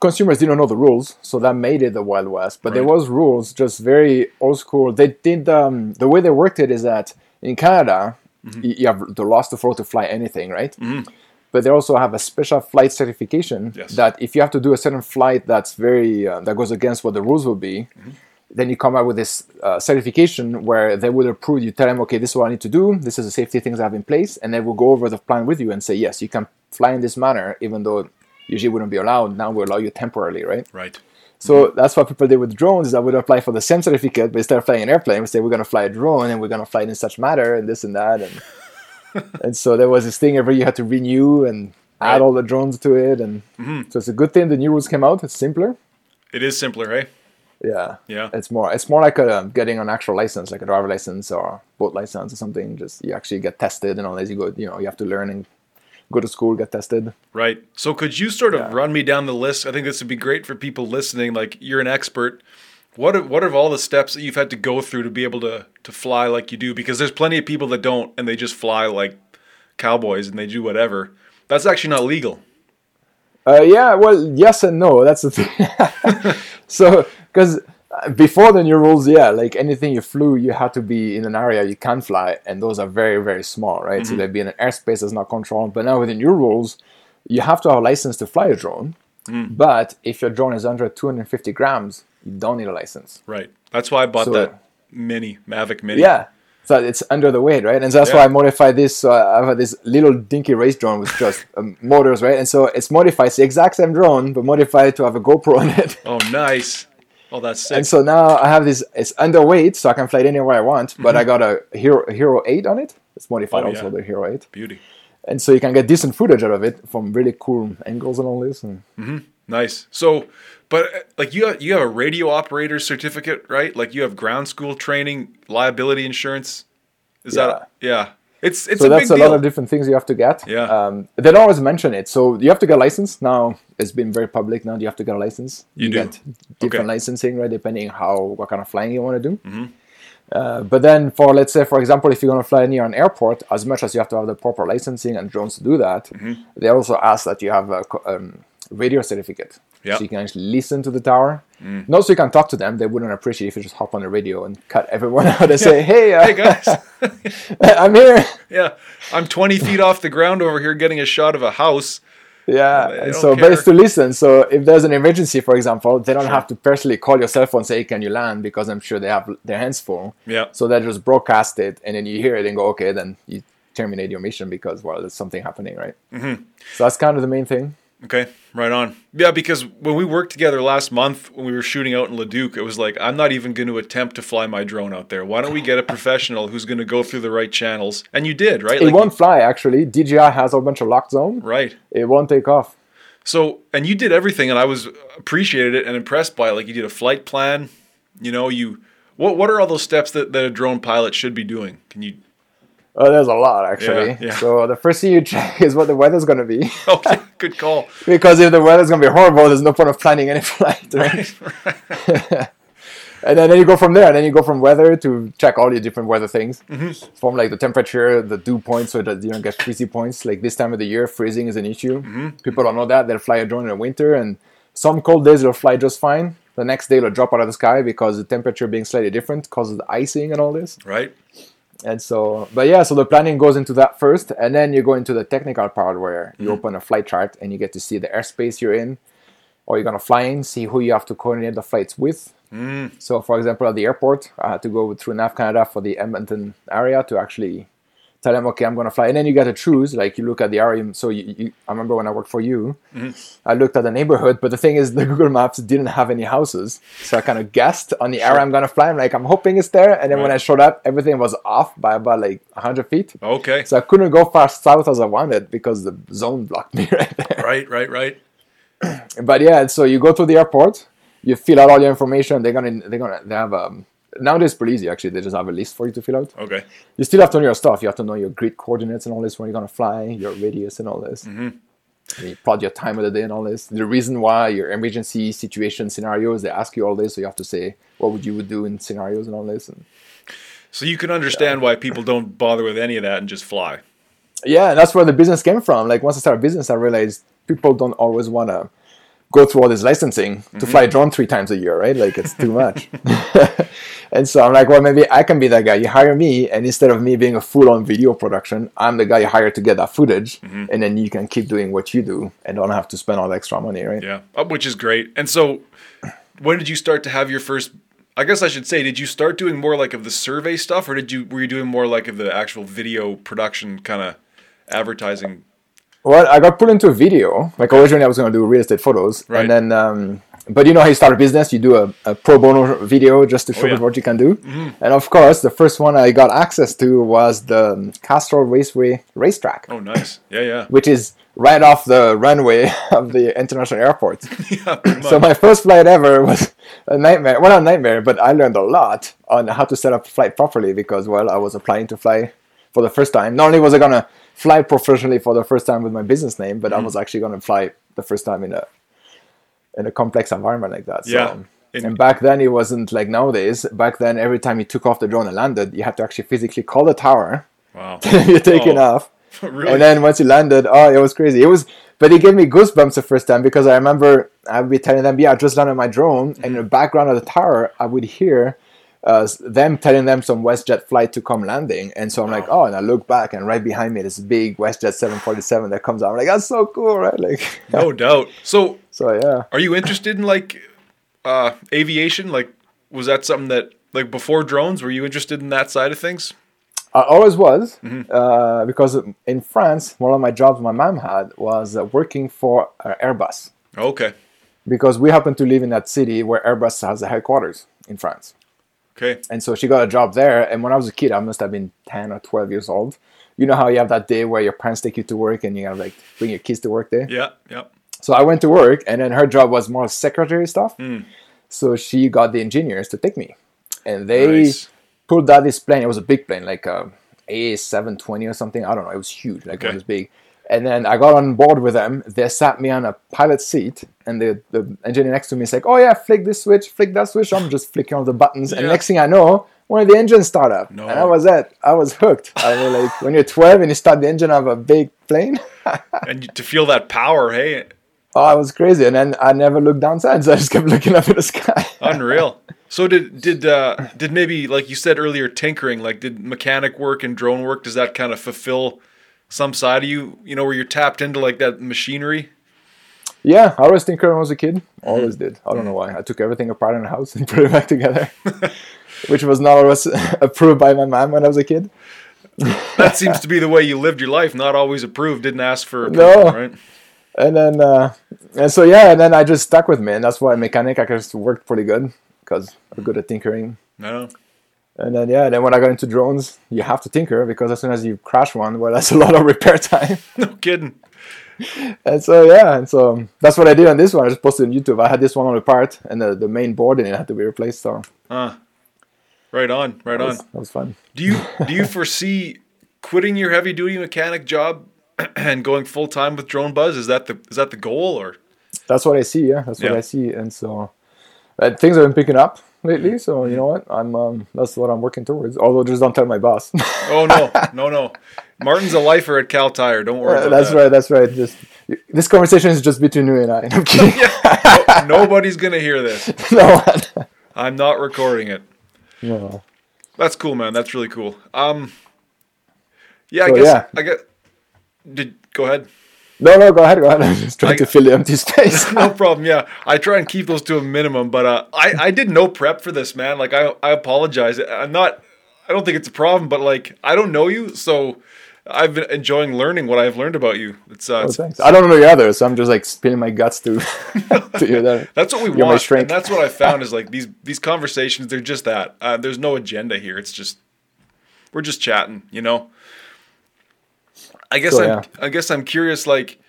consumers didn't know the rules, so that made it the Wild West. But there was rules, just very old school. They did um, the way they worked it is that in Canada Mm-hmm. you have the lost the floor to fly anything, right? But they also have a special flight certification Yes. that if you have to do a certain flight that's very uh, that goes against what the rules will be, Mm-hmm. then you come up with this uh, certification where they will approve. You tell them, okay, this is what I need to do. This is the safety things I have in place, and they will go over the plan with you and say, yes, you can fly in this manner, even though usually wouldn't be allowed. Now we allow you temporarily, right? Right. So that's what people did with drones. Is I would apply for the same certificate, but instead of flying an airplane, we say we're going to fly a drone and we're going to fly it in such manner and this and that, and and so there was this thing every year you had to renew and Right. add all the drones to it, and so it's a good thing the new rules came out. It's simpler. It is simpler, eh? Yeah, Yeah. It's more. It's more like a, getting an actual license, like a driver license or boat license or something. Just you actually get tested, and all as you go, you know, you have to learn and go to school, get tested. Right. So could you sort of Yeah. run me down the list? I think this would be great for people listening. Like you're an expert. What are, what are all the steps that you've had to go through to be able to to fly like you do? Because there's plenty of people that don't and they just fly like cowboys and they do whatever. That's actually not legal. Uh, yeah, well, yes and no. That's the thing. so, because uh, before the new rules, yeah, like anything you flew, you had to be in an area you can fly, and those are very, very small, right? So mm-hmm. they'd be in an airspace that's not controlled. But now with the new rules, you have to have a license to fly a drone. Mm. But if your drone is under 250 grams, you don't need a license. Right. That's why I bought So- that Mini Mavic Mini. Yeah. So it's under the weight, right? And that's Yeah. why I modified this. So I have this little dinky race drone with just um, motors, right? And so it's modified. It's the exact same drone, but modified to have a GoPro on it. Oh, nice. Oh, that's sick. And so now I have this. It's underweight, so I can fly it anywhere I want. But I got a Hero Hero Eight on it. It's modified Oh, also yeah. the Hero Eight, Beauty. and so you can get decent footage out of it from really cool angles and all this. And Nice. So, but uh, like you have, you have a radio operator certificate, right? Like you have ground school training, liability insurance. Is that yeah? It's it's so a that's a lot of different things you have to get. Yeah. Um, they don't always mention it. So you have to get a license. Now it's been very public. Now you have to get a license. You do? get different Okay. licensing, right? Depending how what kind of flying you want to do. Mm-hmm. Uh, but then, for let's say, for example, if you're going to fly near an airport, as much as you have to have the proper licensing and drones to do that, Mm-hmm. they also ask that you have a um, radio certificate. Yeah. Mm. So you can actually listen to the tower. Not so you can talk to them. They wouldn't appreciate if you just hop on the radio and cut everyone out and say, "Hey, uh, Hey guys, I'm here." yeah, I'm 20 feet off the ground over here getting a shot of a house. Yeah, and so but it's to listen. So if there's an emergency, for example, they don't have to personally call your cell phone and say, "Can you land?" Because I'm sure they have their hands full. Yeah. So they just broadcast it, and then you hear it and go, "Okay," then you terminate your mission because well, there's something happening, right? Mm-hmm. So that's kind of the main thing. Okay, right on. Yeah, because when we worked together last month when we were shooting out in Leduc, it was like I'm not even going to attempt to fly my drone out there. Why don't we get a professional who's going to go through the right channels? And you did, right? It Like, won't fly actually. DJI has a bunch of locked zone. right. It won't take off. So, and you did everything, and I was appreciated it and impressed by it. Like you did a flight plan. You know, you what what are all those steps that, that a drone pilot should be doing? Can you? Oh, there's a lot actually. Yeah, yeah. So the first thing you check is what the weather's going to be, Okay, good call. because if the weather's going to be horrible, there's no point of planning any flight, right? and then, then you go from there. And then you go from weather to check all your different weather things, Mm-hmm. from like the temperature, the dew point, so that you don't get freezy points. Like this time of the year, freezing is an issue. Mm-hmm. People don't know that they'll fly a drone in the winter, and some cold days it'll fly just fine. The next day it'll drop out of the sky because the temperature being slightly different causes the icing and all this. right? And so, but yeah, so the planning goes into that first, and then you go into the technical part where you mm-hmm. open a flight chart and you get to see the airspace you're in, or you're gonna fly in, see who you have to coordinate the flights with. Mm. So, for example, at the airport, I had to go through NAV Canada for the Edmonton area to actually tell them, okay, I'm gonna fly, and then you got to choose. Like you look at the area. So, you, you I remember when I worked for you, I looked at the neighborhood, but the thing is, the Google Maps didn't have any houses, so I kind of guessed on the area I'm gonna fly. I'm like, I'm hoping it's there, and then when I showed up, everything was off by about like 100 feet. Okay. So I couldn't go far south as I wanted because the zone blocked me right there. Right, right, right. But yeah, so you go to the airport, you fill out all your information. They're gonna they're gonna they have um nowadays pretty easy actually. They just have a list for you to fill out. Okay. You still have to know your stuff. You have to know your grid coordinates and all this, where you're gonna fly, your radius and all this. Mm-hmm. You plot your time of the day and all this. The reason why your emergency situation scenarios, they ask you all this, so you have to say what would you would do in scenarios and all this. And So you can understand why people don't bother with any of that and just fly. yeah, that's where the business came from. Like once I started business, I realized people don't always want to go through all this licensing to fly a drone three times a year, right? Like it's too much. and so I'm like, well, maybe I can be that guy. You hire me, and instead of me being a full-on video production, I'm the guy you hire to get that footage, and then you can keep doing what you do and don't have to spend all the extra money, right? Yeah, uh, which is great. And so, when did you start to have your first? I guess I should say, did you start doing more like of the survey stuff, or did you were you doing more like of the actual video production kind of advertising? Well, I got put into a video. Like originally, I was going to do real estate photos, Right. and then, um, but you know how you start a business, you do a, a pro bono video just to show Oh, yeah. what you can do. And of course, the first one I got access to was the Castrol Raceway racetrack, Oh, nice. Yeah, yeah. which is right off the runway of the international airport. yeah So my first flight ever was a nightmare. Well, not a nightmare, but I learned a lot on how to set up a flight properly because, well, I was applying to fly for the first time. Not only was I gonna fly professionally for the first time with my business name, but I Mm-hmm. was actually gonna fly the first time in a in a complex environment like that. So, Yeah. And, And- back then it wasn't like nowadays. Back then, every time you took off the drone and landed, you had to actually physically call the tower. wow. You're taking Oh. off. really? And then once you landed, oh, it was crazy. It was, but it gave me goosebumps the first time because I remember I'd be telling them, "Yeah, I just landed my drone," and in the background of the tower, I would hear uh, them telling them some WestJet flight to come landing, and so I'm like, "Oh," and I look back, and right behind me, this big WestJet 747 that comes out. I'm like, "That's so cool, right?" Like, no doubt. So, so yeah. are you interested in like uh, aviation? Like, was that something that like before drones? Were you interested in that side of things? I always was uh, because in France, one of my jobs my mom had was uh, working for uh, Airbus Okay. because we happen to live in that city where Airbus has the headquarters in France. Okay. And so she got a job there. And when I was a kid, I must have been 10 or 12 years old. You know how you have that day where your parents take you to work and you have like bring your kids to work day? Yeah. Yeah. So I went to work and then her job was more secretary stuff. Hmm. So she got the engineers to take me. And they Nice. pulled out this plane. It was a big plane, like uh, a A720 or something. I don't know. It was huge. Like Okay. it was big. And then I got on board with them. They sat me on a pilot seat, and the, the engineer next to me is like, "Oh yeah, flick this switch, flick that switch." I'm just flicking all the buttons, and next thing I know, one of the engines start up, No. and I was it. I was hooked. I mean, like when you're 12 and you start the engine of a big plane. And you- to feel that power, hey, Oh, it was crazy. And then I never looked down since. I just kept looking up at the sky. unreal. So did did uh, did maybe like you said earlier, tinkering? Like did mechanic work and drone work? Does that kind of fulfill some side of you? You know, where you're tapped into like that machinery. yeah, I always tinkered when I was a kid. Always did. I don't know why. I took everything apart in the house and put it back together, which was not always approved by my mom when I was a kid. That seems to be the way you lived your life. Not always approved. Didn't ask for No. right? And then, uh, and so yeah, and then I just stuck with me, and that's why mechanic I just worked pretty good because I'm good at tinkering. No. And then yeah, then when I got into drones, you have to tinker because as soon as you crash one, well, that's a lot of repair time. No kidding. and so yeah, and so that's what I did on this one. I just posted on YouTube. I had this one on the part, and the, the main board and it had to be replaced. So Uh, right on. Right that on. that was fun. Do you do you foresee quitting your heavy duty mechanic job and going full time with DroneBuzz is that the is that the goal or That's what I see. Yeah, that's what Yeah. I see. And so uh, things have been picking up lately. So you know what? I'm um, that's what I'm working towards. Although just don't tell my boss. oh no no no Martin's a lifer at Kal Tire don't worry about that's that. right. That's right. Just this conversation is just between you and I. I'm kidding. No- nobody's gonna hear this no. I'm not recording it No. that's cool man that's really cool um yeah I guess yeah. I get did go ahead No, no, go ahead, go ahead. I'm just trying I- to fill the empty space. no problem. Yeah, I try and keep those to a minimum, but uh, I I did no prep for this, man. Like I I apologize. I'm not. I don't think it's a problem, but like I don't know you, so I've been enjoying learning what I've learned about you. It's uh, Oh, it's- thanks. I don't know the others, so I'm just like spilling my guts to to you there. that's what we want, and that's what I found is like these these conversations. They're just that. Uh, there's no agenda here. It's just we're just chatting, you know. I guess So, I'm yeah. I guess I'm curious. Like,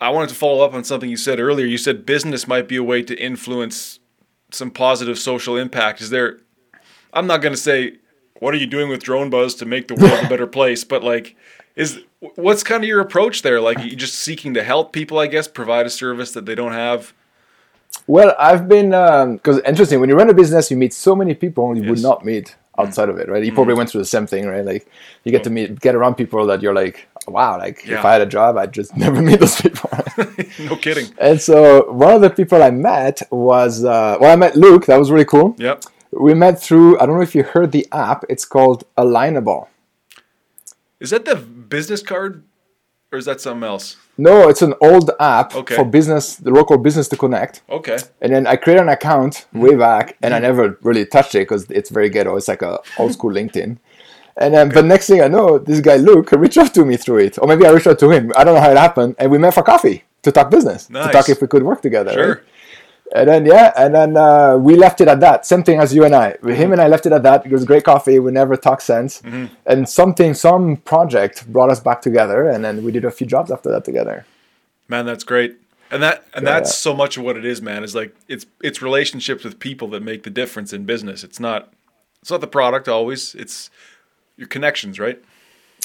I wanted to follow up on something you said earlier. You said business might be a way to influence some positive social impact. Is there? I'm not going to say what are you doing with DroneBuzz to make the world a better place, but like, is what's kind of your approach there? Like, you just seeking to help people, I guess, provide a service that they don't have. Well, I've been um, because interesting when you run a business, you meet so many people you would not meet outside of it, right? You probably went through the same thing, right? Like you get to meet, get around people that you're like, wow, like Yeah. if I had a job, I'd just never meet those people. no kidding. and so one of the people I met was uh, well, I met Luke. That was really cool. Yep. We met through I don't know if you heard the app. It's called Alignable. Is that the business card, or is that something else? No, it's an old app Okay. for business, the local business to connect. Okay. And then I created an account mm-hmm. way back, and I mm-hmm. never really touched it because it's very ghetto. It's like a old school LinkedIn. And then, but next thing I know, this guy Luke reached out to me through it, or maybe I reached out to him. I don't know how it happened, and we met for coffee to talk business, to talk if we could work together. Sure. right? And then yeah, and then uh, we left it at that. Same thing as you and I. Him and I left it at that. It was great coffee. We never talked sense. And something, some project brought us back together, and then we did a few jobs after that together. Man, that's great. And that and Yeah. that's so much of what it is, man. Is like it's it's relationships with people that make the difference in business. It's not it's not the product always. It's your connections, right?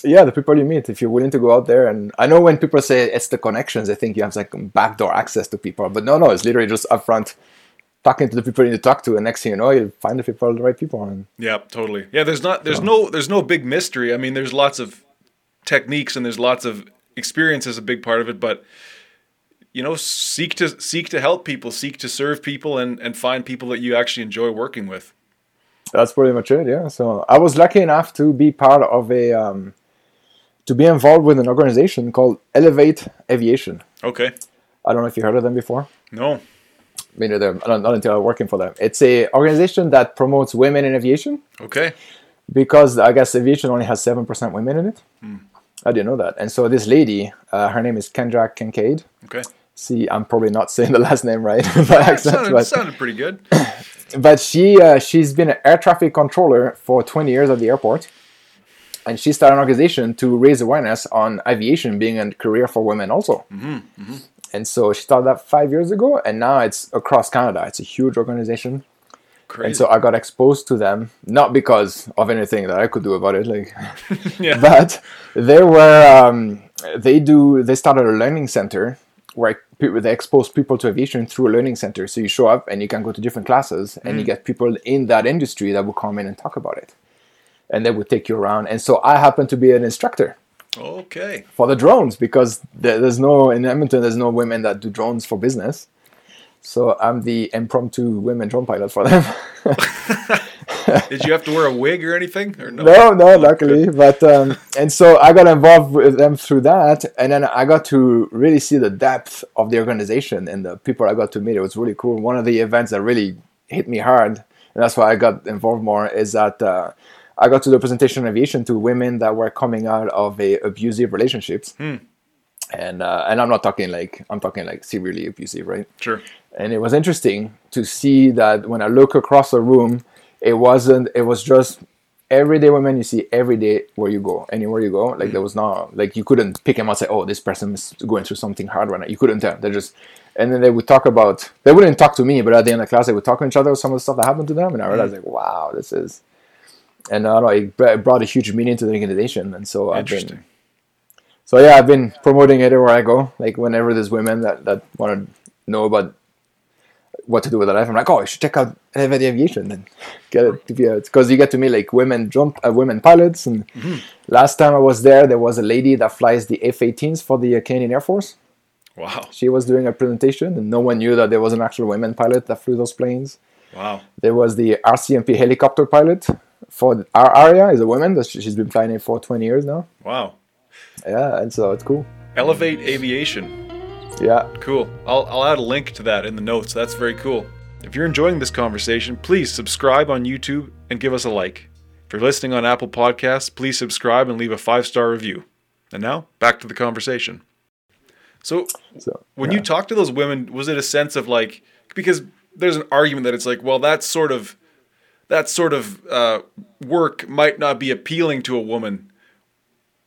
Yeah the people you meet if you're willing to go out there and i know when people say it's the connections i think you have like backdoor access to people but no no it's literally just upfront talking to the people you need to talk to and next thing you know you find the people the right people and Yeah, totally. Yeah, there's not there's no there's no big mystery. I mean, there's lots of techniques and there's lots of experience is a big part of it, but you know, seek to seek to help people, seek to serve people and and find people that you actually enjoy working with. that's pretty much it yeah so i was lucky enough to be part of a um, to be involved with an organization called elevate aviation Okay. i don't know if you heard of them before No. me neither not, not until i'm working for them it's a organization that promotes women in aviation Okay. because I guess aviation only has seven percent women in it. I didn't know that. And so this lady, uh, her name is Kendra Kincade. Okay. See, I'm probably not saying the last name right by That accent, sounded, but, sounded pretty good. but she uh, she's been an air traffic controller for 20 years at the airport, and she started an organization to raise awareness on aviation being a career for women also. Mm-hmm, mm-hmm. And so she started that five years ago, and now it's across Canada. It's a huge organization. Crazy. And so I got exposed to them, not because of anything that I could do about it, like yeah. but they were um, they do they started a learning center where people they expose people to aviation through a learning center so you show up and you can go to different classes and you mm. get people in that industry that will come in and talk about it and they would take you around and so i happen to be an instructor okay. for the drones because there's no in edmonton there's no women that do drones for business so i'm the impromptu women drone pilot for them Did you have to wear a wig or anything? Or no? no, no, luckily. But um, and so I got involved with them through that, and then I got to really see the depth of the organization and the people I got to meet. It was really cool. One of the events that really hit me hard, and that's why I got involved more, is that uh, I got to do a presentation on aviation to women that were coming out of a abusive relationships. Hmm. And uh, and I'm not talking like I'm talking like severely abusive, right? Sure. and it was interesting to see that when I look across the room, it wasn't. It was just everyday women you see every day where you go, anywhere you go. Like hmm. there was not like you couldn't pick them out and say, "Oh, this person is going through something hard right now." You couldn't tell. They're just and then they would talk about. They wouldn't talk to me, but at the end of class, they would talk to each other some of the stuff that happened to them, and I realized hmm. like, wow, this is and I don't know, it brought a huge meaning to the organization. And so I've been so yeah, I've been promoting it everywhere I go. Like whenever there's women that, that want to know about what to do with their life, I'm like, oh, you should check out Elevate Aviation and get it to be because you get to meet like women jump uh, women pilots. And last time I was there, there was a lady that flies the F-18s for the uh, Canadian Air Force. Wow. She was doing a presentation, and no one knew that there was an actual women pilot that flew those planes. Wow. There was the RCMP helicopter pilot for our area is a woman. that she- She's been flying it for 20 years now. Wow. Yeah, and so it's cool. Elevate Aviation. Yeah. Cool. I'll, I'll add a link to that in the notes. That's very cool. If you're enjoying this conversation, please subscribe on YouTube and give us a like. If you're listening on Apple Podcasts, please subscribe and leave a five star review. And now, back to the conversation. So, So when yeah. you talk to those women, was it a sense of like, because there's an argument that it's like, well, that's sort of, that sort of uh, work might not be appealing to a woman.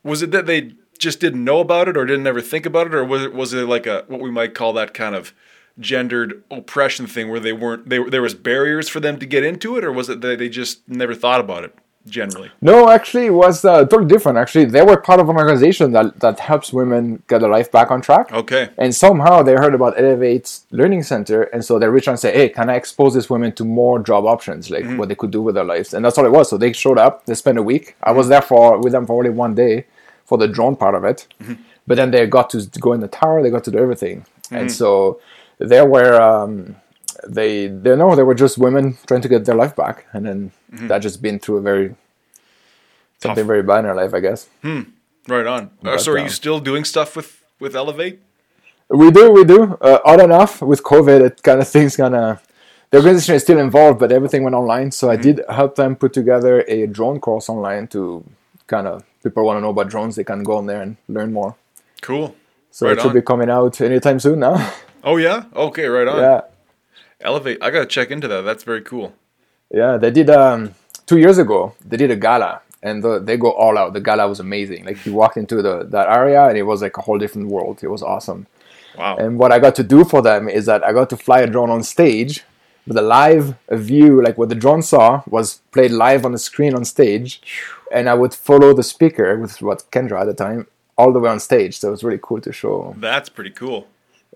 Was it that they just didn't know about it or didn't ever think about it, or was it was it like a what we might call that kind of gendered oppression thing where they weren't they, there was barriers for them to get into it, or was it that they just never thought about it generally? No, actually, it was uh, totally different. Actually, they were part of an organization that, that helps women get their life back on track. Okay, And somehow they heard about Elevate's Learning Center, and so they reached out and said, "Hey, can I expose these women to more job options, like what they could do with their lives?" And that's all it was. So they showed up. They spent a week. I was there for with them for only one day for the drone part of it, but then they got to go in the tower. They got to do everything, and so there were um, they they know they were just women trying to get their life back, and then that just been through a very something very bad in their life, I guess. right on. Uh, But, so are you uh, still doing stuff with with Elevate? We do, we do. Uh, odd enough, with COVID, it kind of things kind of. The organization is still involved, but everything went online. So I did help them put together a drone course online to kind of people want to know about drones. They can go on there and learn more. Cool. So Right it should on. be coming out anytime soon now. Oh yeah. Okay. Right on. yeah, Elevate. I gotta check into that. That's very cool. yeah. They did um, two years ago. They did a gala, and the, they go all out. The gala was amazing. Like you walked into the that area, and it was like a whole different world. It was awesome. Wow. And what I got to do for them is that I got to fly a drone on stage with a live view, like what the drone saw was played live on the screen on stage, and I would follow the speaker, with what Kendra at the time, all the way on stage. So it was really cool to show. That's pretty cool.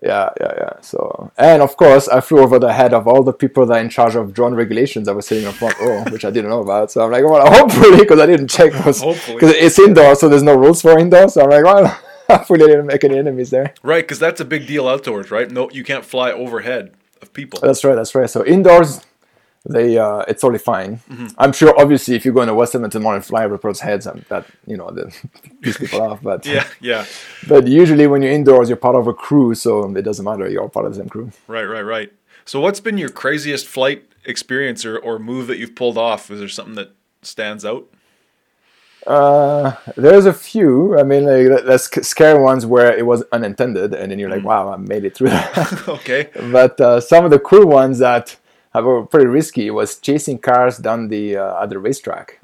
Yeah, yeah, yeah. So, and of course, I flew over the head of all the people that are in charge of drone regulations that were sitting in front row, which I didn't know about. So I'm like, well, hopefully, because I didn't check Hopefully. because it's indoor, so there's no rules for indoor. So I'm like, well, hopefully, they didn't make any enemies there. Right, because that's a big deal outdoors, right? No, you can't fly overhead of people. That's right. That's right. So indoors, they uh, it's totally fine. Mm-hmm. I'm sure, obviously, if you go in the West Edmonton and fly people's heads, and that you know, that piss people off. But Yeah, yeah. but usually when you're indoors, you're part of a crew, so it doesn't matter. You're all part of the same crew. Right, right, right. So, what's been your craziest flight experience or, or move that you've pulled off? Is there something that stands out? Uh, there's a few. I mean, like, there's sc- scary ones where it was unintended, and then you're Mm. like, "Wow, I made it through that." okay. but uh, some of the cool ones that were pretty risky was chasing cars down the uh, the racetrack.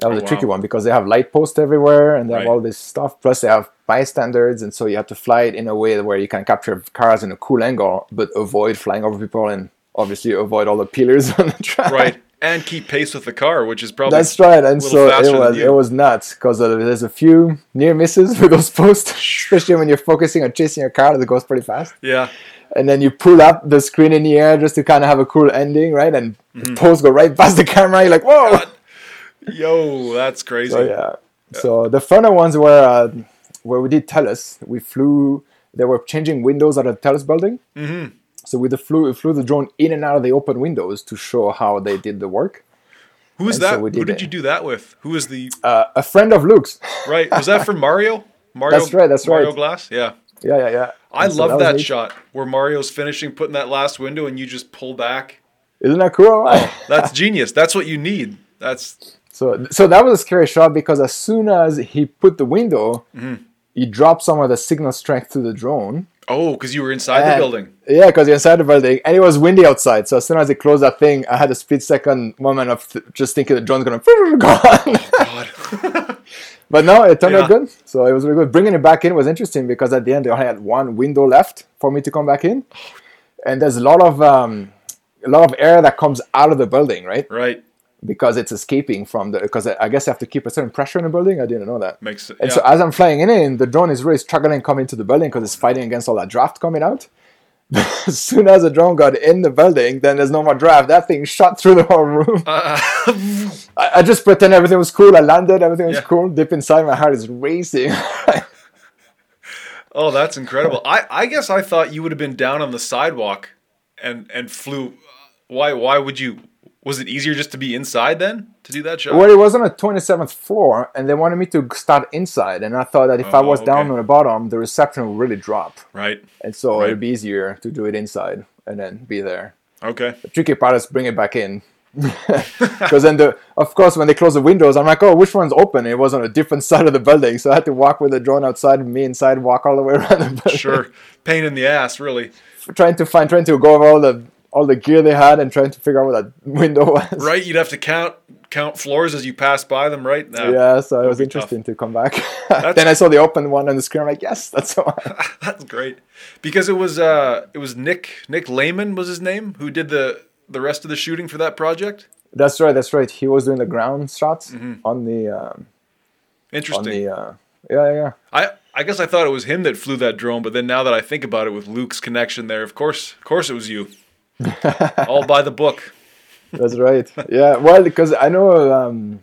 That was Oh, a tricky wow. one because they have light posts everywhere and they have all this stuff. Plus, they have bystanders, and so you have to fly it in a way where you can capture cars in a cool angle, but avoid flying over people and obviously avoid all the pillars on the track. Right. And keep pace with the car, which is probably. That's right, and so it was it was nuts because uh, there's a few near misses with those posts, especially when you're focusing on chasing a car that goes pretty fast Yeah. And then you pull up the screen in the air just to kind of have a cool ending, right? And Mm-hmm. go right past the camera. You're like, whoa! Yo, that's crazy. So yeah. So the funner ones were uh, where we did Telus. We flew. They were changing windows at a Telus building. Mm-hmm. So we the flew we flew the drone in and out of the open windows to show how they did the work. Who's And that? so we Who did did it. you do that with? Who is the. Uh, a friend of Luke's. Right. Was that for Mario? Mario That's right, that's Mario right. Glass? Yeah. Yeah, yeah, yeah. I And love was that neat. shot where Mario's finishing putting that last window and you just pull back. Isn't that cool? That's genius. That's what you need. That's So, so that was a scary shot because as soon as he put the window, Mm-hmm. he dropped some of the signal strength to the drone. Oh, because you were inside the building. Yeah, because you're inside the building, and it was windy outside. So as soon as he closed that thing, I had a split second moment of th- just thinking the drone's gonna gone. God. but no, it turned out good. So it was really good. Bringing it back in was interesting because at the end they only had one window left for me to come back in, and there's a lot of um, a lot of air that comes out of the building, right? right. Because it's escaping from the because I I guess you have to keep a certain pressure in the building. I didn't know that. Makes sense. And yeah. so as I'm flying in, the drone is really struggling coming to the building because it's fighting against all that draft coming out. as soon as the drone got in the building, then there's no more draft. That thing shot through the whole room. Uh, I, I just pretend everything was cool. I landed, everything was Yeah. cool. Deep inside, my heart is racing. oh, that's incredible. I, I guess I thought you would have been down on the sidewalk and and flew. Why why would you? Was it easier just to be inside then to do that shot? well, it was on the 27th floor, and they wanted me to start inside. And I thought that if I Oh, was down on the bottom, the reception would really drop. Right. And so Right. it'd be easier to do it inside and then be there. Okay. The tricky part is bring it back in. Because then, the of course, when they close the windows, I'm like, oh, which one's open? It was on a different side of the building, so I had to walk with the drone outside, and me inside, walk all the way around the building, Sure. Pain in the ass, really. trying to find, trying to go over all the all the gear they had, and trying to figure out what that window was. Right. You'd have to count count floors as you pass by them. Right. Nah, Yeah, so it was be tough. interesting to come back. then I saw the open one on the screen. I'm like, yes, that's the one. That's great. Because it was uh it was Nick Nick Lehman was his name who did the the rest of the shooting for that project. That's right. That's right. He was doing the ground shots Mm-hmm. on the um, on Interesting. the uh, yeah yeah. I I guess I thought it was him that flew that drone, but then now that I think about it with Luke's connection there, of course, of course it was you. All by the book. That's right. Yeah, well, because I know um,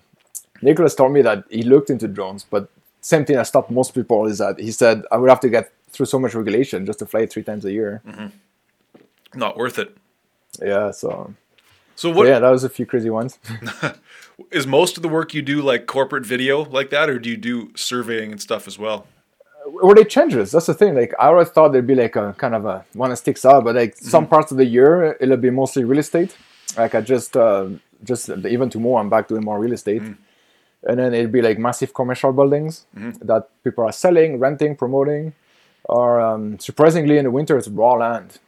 Nicholas told me that he looked into drones, but same thing that stopped most people is that he said I would have to get through so much regulation just to fly it three times a year. Not worth it. Yeah, so So what is yeah, that was a few crazy ones. Is most of the work you do like corporate video like that, or do you do surveying and stuff as well? Were they changes? That's the thing. Like I always thought there'd be like a kind of a one that sticks out, but like some parts of the year it'll be mostly real estate. Like I just uh, just even tomorrow I'm back doing more real estate. And then it'd be like massive commercial buildings that people are selling, renting, promoting. Or um, surprisingly, in the winter, it's raw land.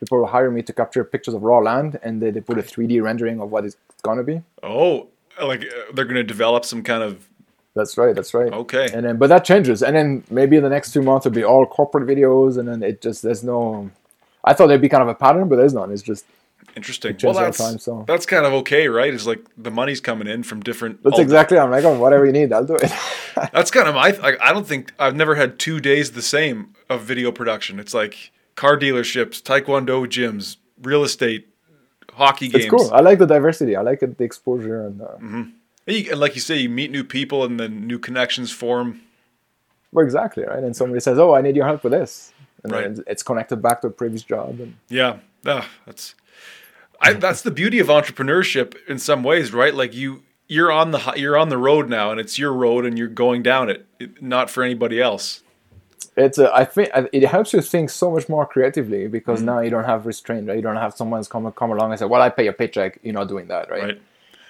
People will hire me to capture pictures of raw land, and they, they put a 3D rendering of what it's gonna be. Oh, like uh, they're going to develop some kind of That's right. That's right. okay. And then, but that changes. And then maybe in the next two months it'll be all corporate videos, and then it just there's no. I thought there'd be kind of a pattern, but there's none. It's just Interesting. changes Well, that's time, so- that's kind of okay, right? It's like the money's coming in from different. that's exactly. I'm like, oh, whatever you need, I'll do it. That's kind of my. Like, I don't think I've never had two days the same of video production. It's like car dealerships, taekwondo gyms, real estate, hockey games. it's cool. I like the diversity. I like the exposure, and uh, And, you, and like you say, you meet new people and then new connections form. well, exactly right. And somebody says, "Oh, I need your help with this," and Right. then it's connected back to a previous job. And Yeah, ah, that's. I, that's the beauty of entrepreneurship in some ways, right? Like you, you're on the you're on the road now, and it's your road, and you're going down it, it not for anybody else. it's uh, I think it helps you think so much more creatively Mm-hmm. because now you don't have restraint. Right? You don't have someone's come come along and say, "Well, I pay a paycheck. You're not doing that, right?" Right,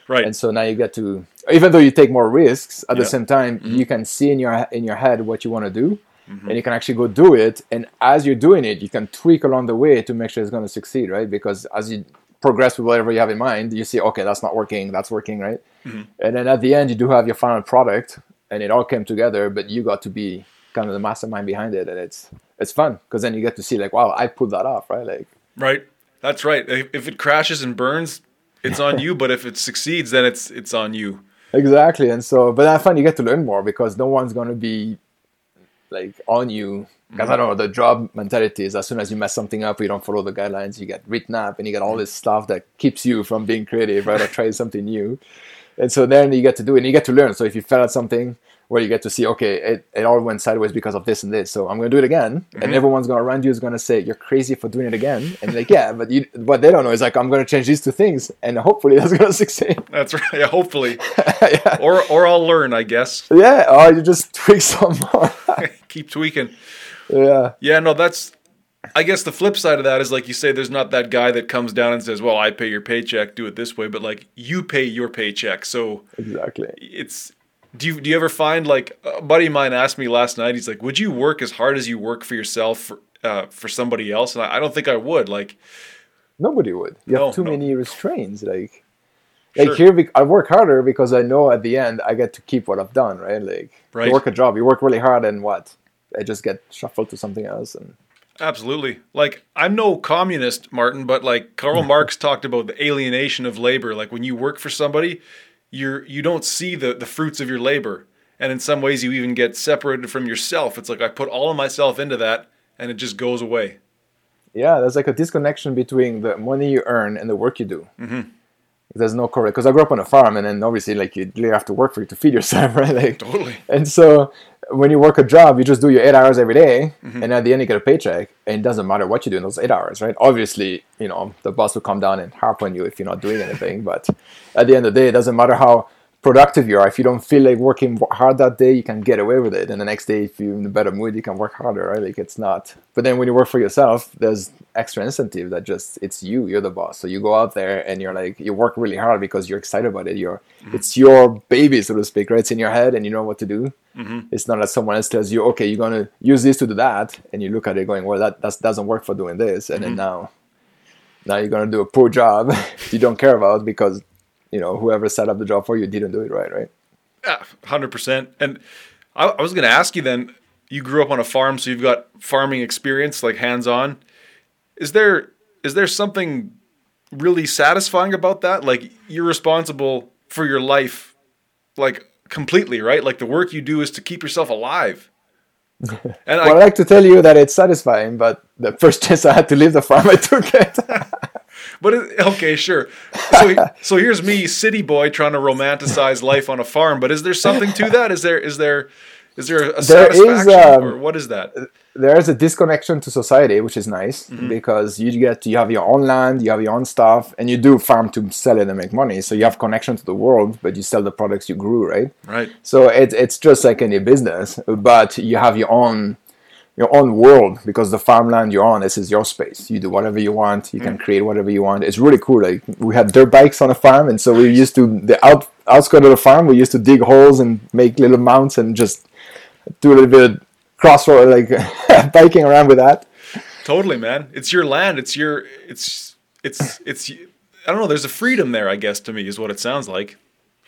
right. and so now you get to even though you take more risks at Yeah. the same time Mm-hmm. you can see in your in your head what you want to do and you can actually go do it and as you're doing it you can tweak along the way to make sure it's going to succeed right because as you progress with whatever you have in mind you see okay that's not working that's working right Mm-hmm. and then at the end you do have your final product and it all came together but you got to be kind of the mastermind behind it and it's it's fun because then you get to see like wow i pulled that off right like Right. That's right. If, if it crashes and burns, it's on you. But if it succeeds, then it's it's on you. Exactly, and so, but I find you get to learn more because no one's gonna be like on you. Because I don't know, the job mentality is as soon as you mess something up, you don't follow the guidelines, you get written up, and you get all this stuff that keeps you from being creative, right, or trying something new. And so then you get to do it, and you get to learn. So if you fail at something, where you get to see, okay, it, it all went sideways because of this and this, so I'm gonna do it again, and mm-hmm. everyone's gonna around you is gonna say you're crazy for doing it again, and like, yeah, but you, what they don't know is like I'm gonna change these two things, and hopefully that's gonna succeed. That's right. Yeah, hopefully, yeah. or or I'll learn. I guess. Yeah, or you just tweak some more. Keep tweaking. yeah, Yeah. No, that's. I guess the flip side of that is like you say, there's not that guy that comes down and says, "Well, I pay your paycheck, do it this way," but like you pay your paycheck, so exactly. it's. Do you do you ever find like a buddy of mine asked me last night? He's like, "Would you work as hard as you work for yourself for, uh, for somebody else?" And I, I don't think I would. Like, Nobody would. You No, have too no. many restraints. Like, like Sure. here, I work harder because I know at the end I get to keep what I've done. Right? Like, Right. you work a job, you work really hard, and what? I just get shuffled to something else. And Absolutely. Like I'm no communist, Martin, but like Karl Marx talked about the alienation of labor. Like when you work for somebody, you're you don't see the the fruits of your labor. And in some ways you even get separated from yourself. It's like I put all of myself into that and it just goes away. Yeah, there's like a disconnection between the money you earn and the work you do. Mm-hmm. There's no correlation because I grew up on a farm, and then obviously like you really have to work for it to feed yourself, right? Like, Totally. and so when you work a job, you just do your eight hours every day, mm-hmm. and at the end you get a paycheck, and it doesn't matter what you do in those eight hours, right? Obviously, you know the boss will come down and harp on you if you're not doing anything, but at the end of the day, it doesn't matter how productive you are. If you don't feel like working hard that day, you can get away with it, and the next day, if you're in a better mood, you can work harder, right? Like it's not. But then when you work for yourself, there's extra incentive that just it's you, you're the boss. So you go out there and you're like you work really hard because you're excited about it. You're mm-hmm. it's your baby, so to speak, right? It's in your head and you know what to do. Mm-hmm. It's not that someone else tells you, okay, you're gonna use this to do that, and you look at it going, well, that that doesn't work for doing this, and then mm-hmm. now, now you're gonna do a poor job you don't care about because you know whoever set up the job for you didn't do it right, right? Yeah, hundred percent. And I, I was going to ask you then. You grew up on a farm, so you've got farming experience, like hands on. Is there is there something really satisfying about that? Like you're responsible for your life, like completely, right? Like the work you do is to keep yourself alive. And Well, I, I like to tell you that it's satisfying, but the first chance I had to leave the farm, I took it. But it, okay, sure. So so here's me, city boy, trying to romanticize life on a farm. But is there something to that? Is there is there is there a There is, satisfaction um, or what is that? there is a disconnection to society, which is nice because you get you have your own land, you have your own stuff, and you do farm to sell it and make money. So you have connection to the world, but you sell the products you grew, right? Right. So it's it's just like any business, but you have your own your own world because the farmland you're on, this is your space. You do whatever you want. You can mm. create whatever you want. It's really cool. Like we had dirt bikes on the farm, and so we used to the out outskirts of the farm. We used to dig holes and make little mounts and just do a little bit of crossroad like biking around with that. Totally, man. It's your land. It's your. It's it's it's. I don't know. There's a freedom there. I guess to me is what it sounds like.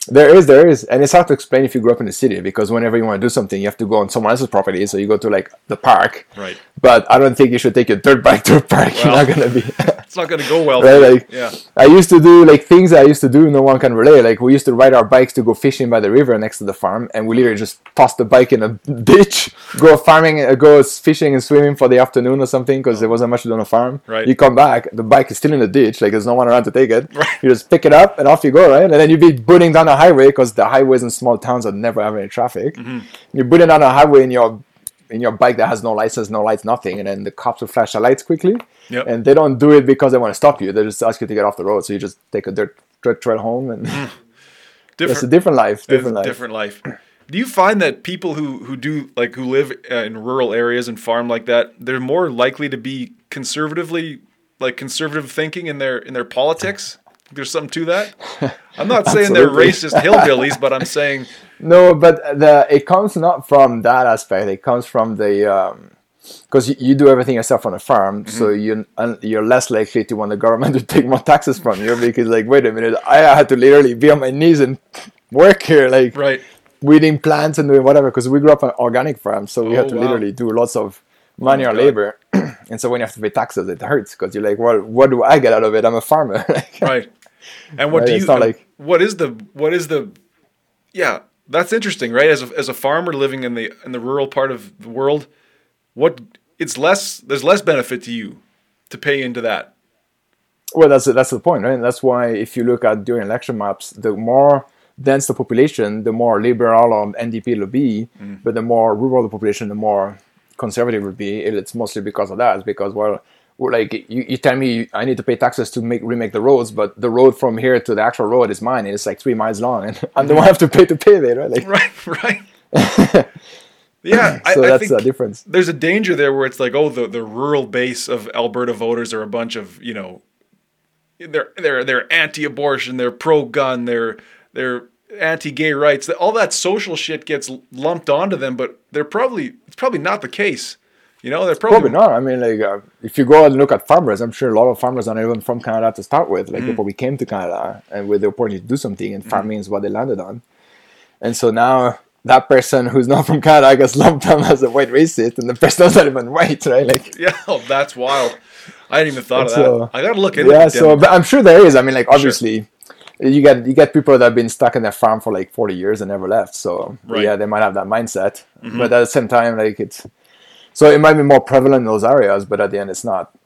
There is, there is, and it's hard to explain if you grew up in the city because whenever you want to do something, you have to go on someone else's property. So you go to like the park. Right. But I don't think you should take your dirt bike to a park. You're not gonna be. It's not going to go well. Right, like- yeah. I used to do like things I used to do. No one can relate. Like we used to ride our bikes to go fishing by the river next to the farm, and we literally just toss the bike in a ditch, go farming, uh, go fishing and swimming for the afternoon or something because there wasn't much to do on the farm. Right. You come back, the bike is still in the ditch. Like there's no one around to take it. Right. You just pick it up and off you go. Right, and then you'd be booting down the highway because the highways in small towns are never have any traffic. Mm-hmm. You're booting on a highway in your in your bike that has no license, no lights, nothing, and then the cops will flash the lights quickly. Yep. And they don't do it because they want to stop you. They just ask you to get off the road. So you just take a dirt, dirt trail home, and it's a Different. different life. Different life. different life. Do you find that people who who do like who live uh, in rural areas and farm like that, they're more likely to be conservatively like conservative thinking in their in their politics? There's something to that. I'm not saying they're racist hillbillies, but I'm saying No, but the it comes not from that aspect. It comes from the because you, you do everything yourself on a farm, so Mm-hmm. you you're less likely to want the government to take more taxes from you because like wait a minute, I had to literally be on my knees and work here like right. weeding plants and doing whatever because we grew up on organic farms, so we Oh, had to wow. literally do lots of manual God. labor. and so when you have to pay taxes, it hurts because you're like, well, what do I get out of it? I'm a farmer. Like, Right. And what Right, do you? it's not like- what is the? What is the? Yeah, that's interesting, right? As a, as a farmer living in the in the rural part of the world, what it's less. There's less benefit to you to pay into that. Well, that's that's the point, right? And that's why if you look at during election maps, the more dense the population, the more liberal or NDP will be, Mm. but the more rural the population, the more conservative will be. And It's mostly because of that. It's because well, like you, you tell me I need to pay taxes to make remake the roads, but the road from here to the actual road is mine, and it's like three miles long, and I'm the one who have to pay to pave it, right? Like, Right. Right. yeah, I, so I that's the difference. there's a danger there where it's like, oh, the the rural base of Alberta voters are a bunch of you know, they're they're they're anti-abortion, they're pro-gun, they're they're anti-gay rights. All that social shit gets lumped onto them, but they're probably it's probably not the case. You know, they're probably, Probably not. I mean, like, uh, if you go and look at farmers, I'm sure a lot of farmers are not even from Canada to start with. Like, they mm. probably came to Canada and with the opportunity to do something, and mm. farming is what they landed on. And so now, that person who's not from Canada, I guess, lumped them as a white racist, and the person's not even white, right? Like, Yeah, oh, that's wild. I hadn't even thought of So- that. I gotta look into it. yeah. So, but I'm sure there is. I mean, like, obviously, you get you get people that have been stuck in their farm for like 40 years and never left. So, Right. yeah, they might have that mindset, mm-hmm. but at the same time, like, it's so it might be more prevalent in those areas, but at the end, it's not.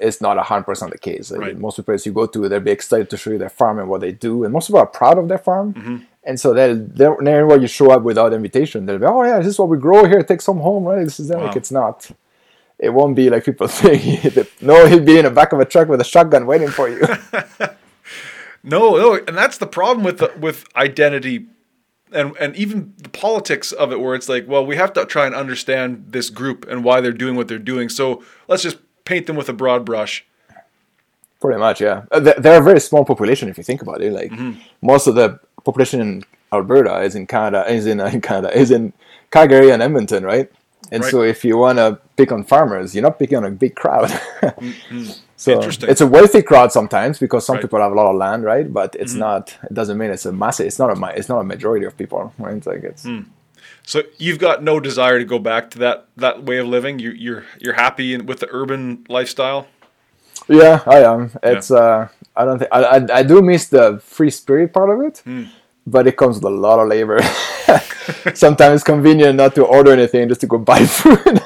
It's not hundred percent the case. Right. Most of the places you go to, they'll be excited to show you their farm and what they do, and most people are proud of their farm. Mm-hmm. And so they'll, they'll whenever you show up without invitation, they'll be, "Oh yeah, this is what we grow here. Take some home, right? This is that." Wow. like it's not. It won't be like people think. no, he'd be in the back of a truck with a shotgun waiting for you. no, no, and that's the problem with the, with identity, and and even the politics of it, where it's like, well, we have to try and understand this group and why they're doing what they're doing. So let's just paint them with a broad brush. Pretty much, yeah. Uh, they- They're a very small population if you think about it. Like Mm-hmm. most of the population in Alberta is in Canada, is in, uh, in Canada, is in Calgary and Edmonton, right? And Right. so if you want to pick on farmers, you're not picking on a big crowd. so Mm-hmm. Interesting. it's a wealthy crowd sometimes because some Right. Mm-hmm. people have a lot of land, right? But it's not. It doesn't mean it's a massive. It's not a. It's not a majority of people, right? It's like it's. Hmm. So you've got no desire to go back to that that way of living. You, you're you're happy in, with the urban lifestyle. Yeah, I am. It's uh, I don't think I, I I do miss the free spirit part of it, Hmm. but it comes with a lot of labor. Sometimes it's convenient not to order anything, just to go buy food.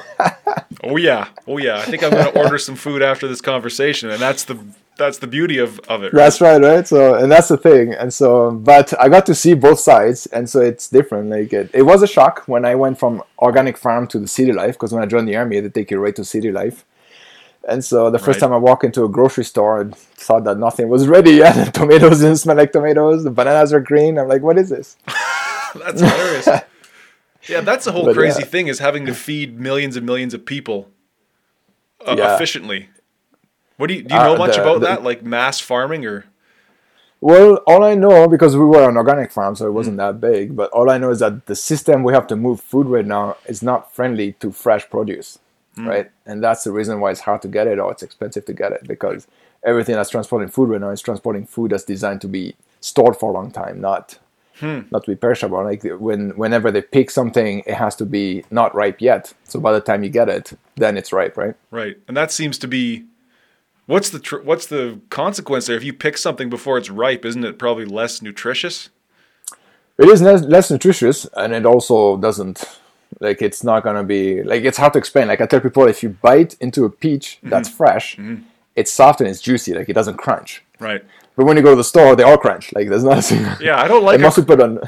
Oh yeah, oh yeah. I think I'm gonna order some food after this conversation, and that's the that's the beauty of of it. that's right, right? So, and that's the thing. And so, but I got to see both sides, and so it's different. Like it, it was a shock when I went from organic farm to the city life, because when I joined the army, they take you right to city life. And so the first Right. time I walked into a grocery store, I thought that nothing was ready yet. The tomatoes didn't smell like tomatoes. The bananas are green. I'm like, what is this? That's hilarious. yeah, that's the whole But, crazy yeah. thing is having to feed millions and millions of people uh, Yeah. efficiently. What do you do? You Uh, know much the- about the- that, like mass farming, or Well, all I know because we were an organic farm, so it wasn't that big. But all I know is that the system we have to move food right now is not friendly to fresh produce, right? And that's the reason why it's hard to get it or it's expensive to get it because everything that's transporting food right now is transporting food that's designed to be stored for a long time, not Hmm. not to be perishable. Like when whenever they pick something, it has to be not ripe yet. So by the time you get it, then it's ripe, right? right? And that seems to be what's the tr- what's the consequence there? If you pick something before it's ripe, isn't it probably less nutritious? It is less, less nutritious, and it also doesn't like it's not gonna be like it's hard to explain. Like I tell people, if you bite into a peach mm-hmm. that's fresh, mm-hmm. it's soft and it's juicy. Like it doesn't crunch. Right. But when you go to the store, they all crunch. Like there's not a single. Yeah, I don't like. And most A, people don't.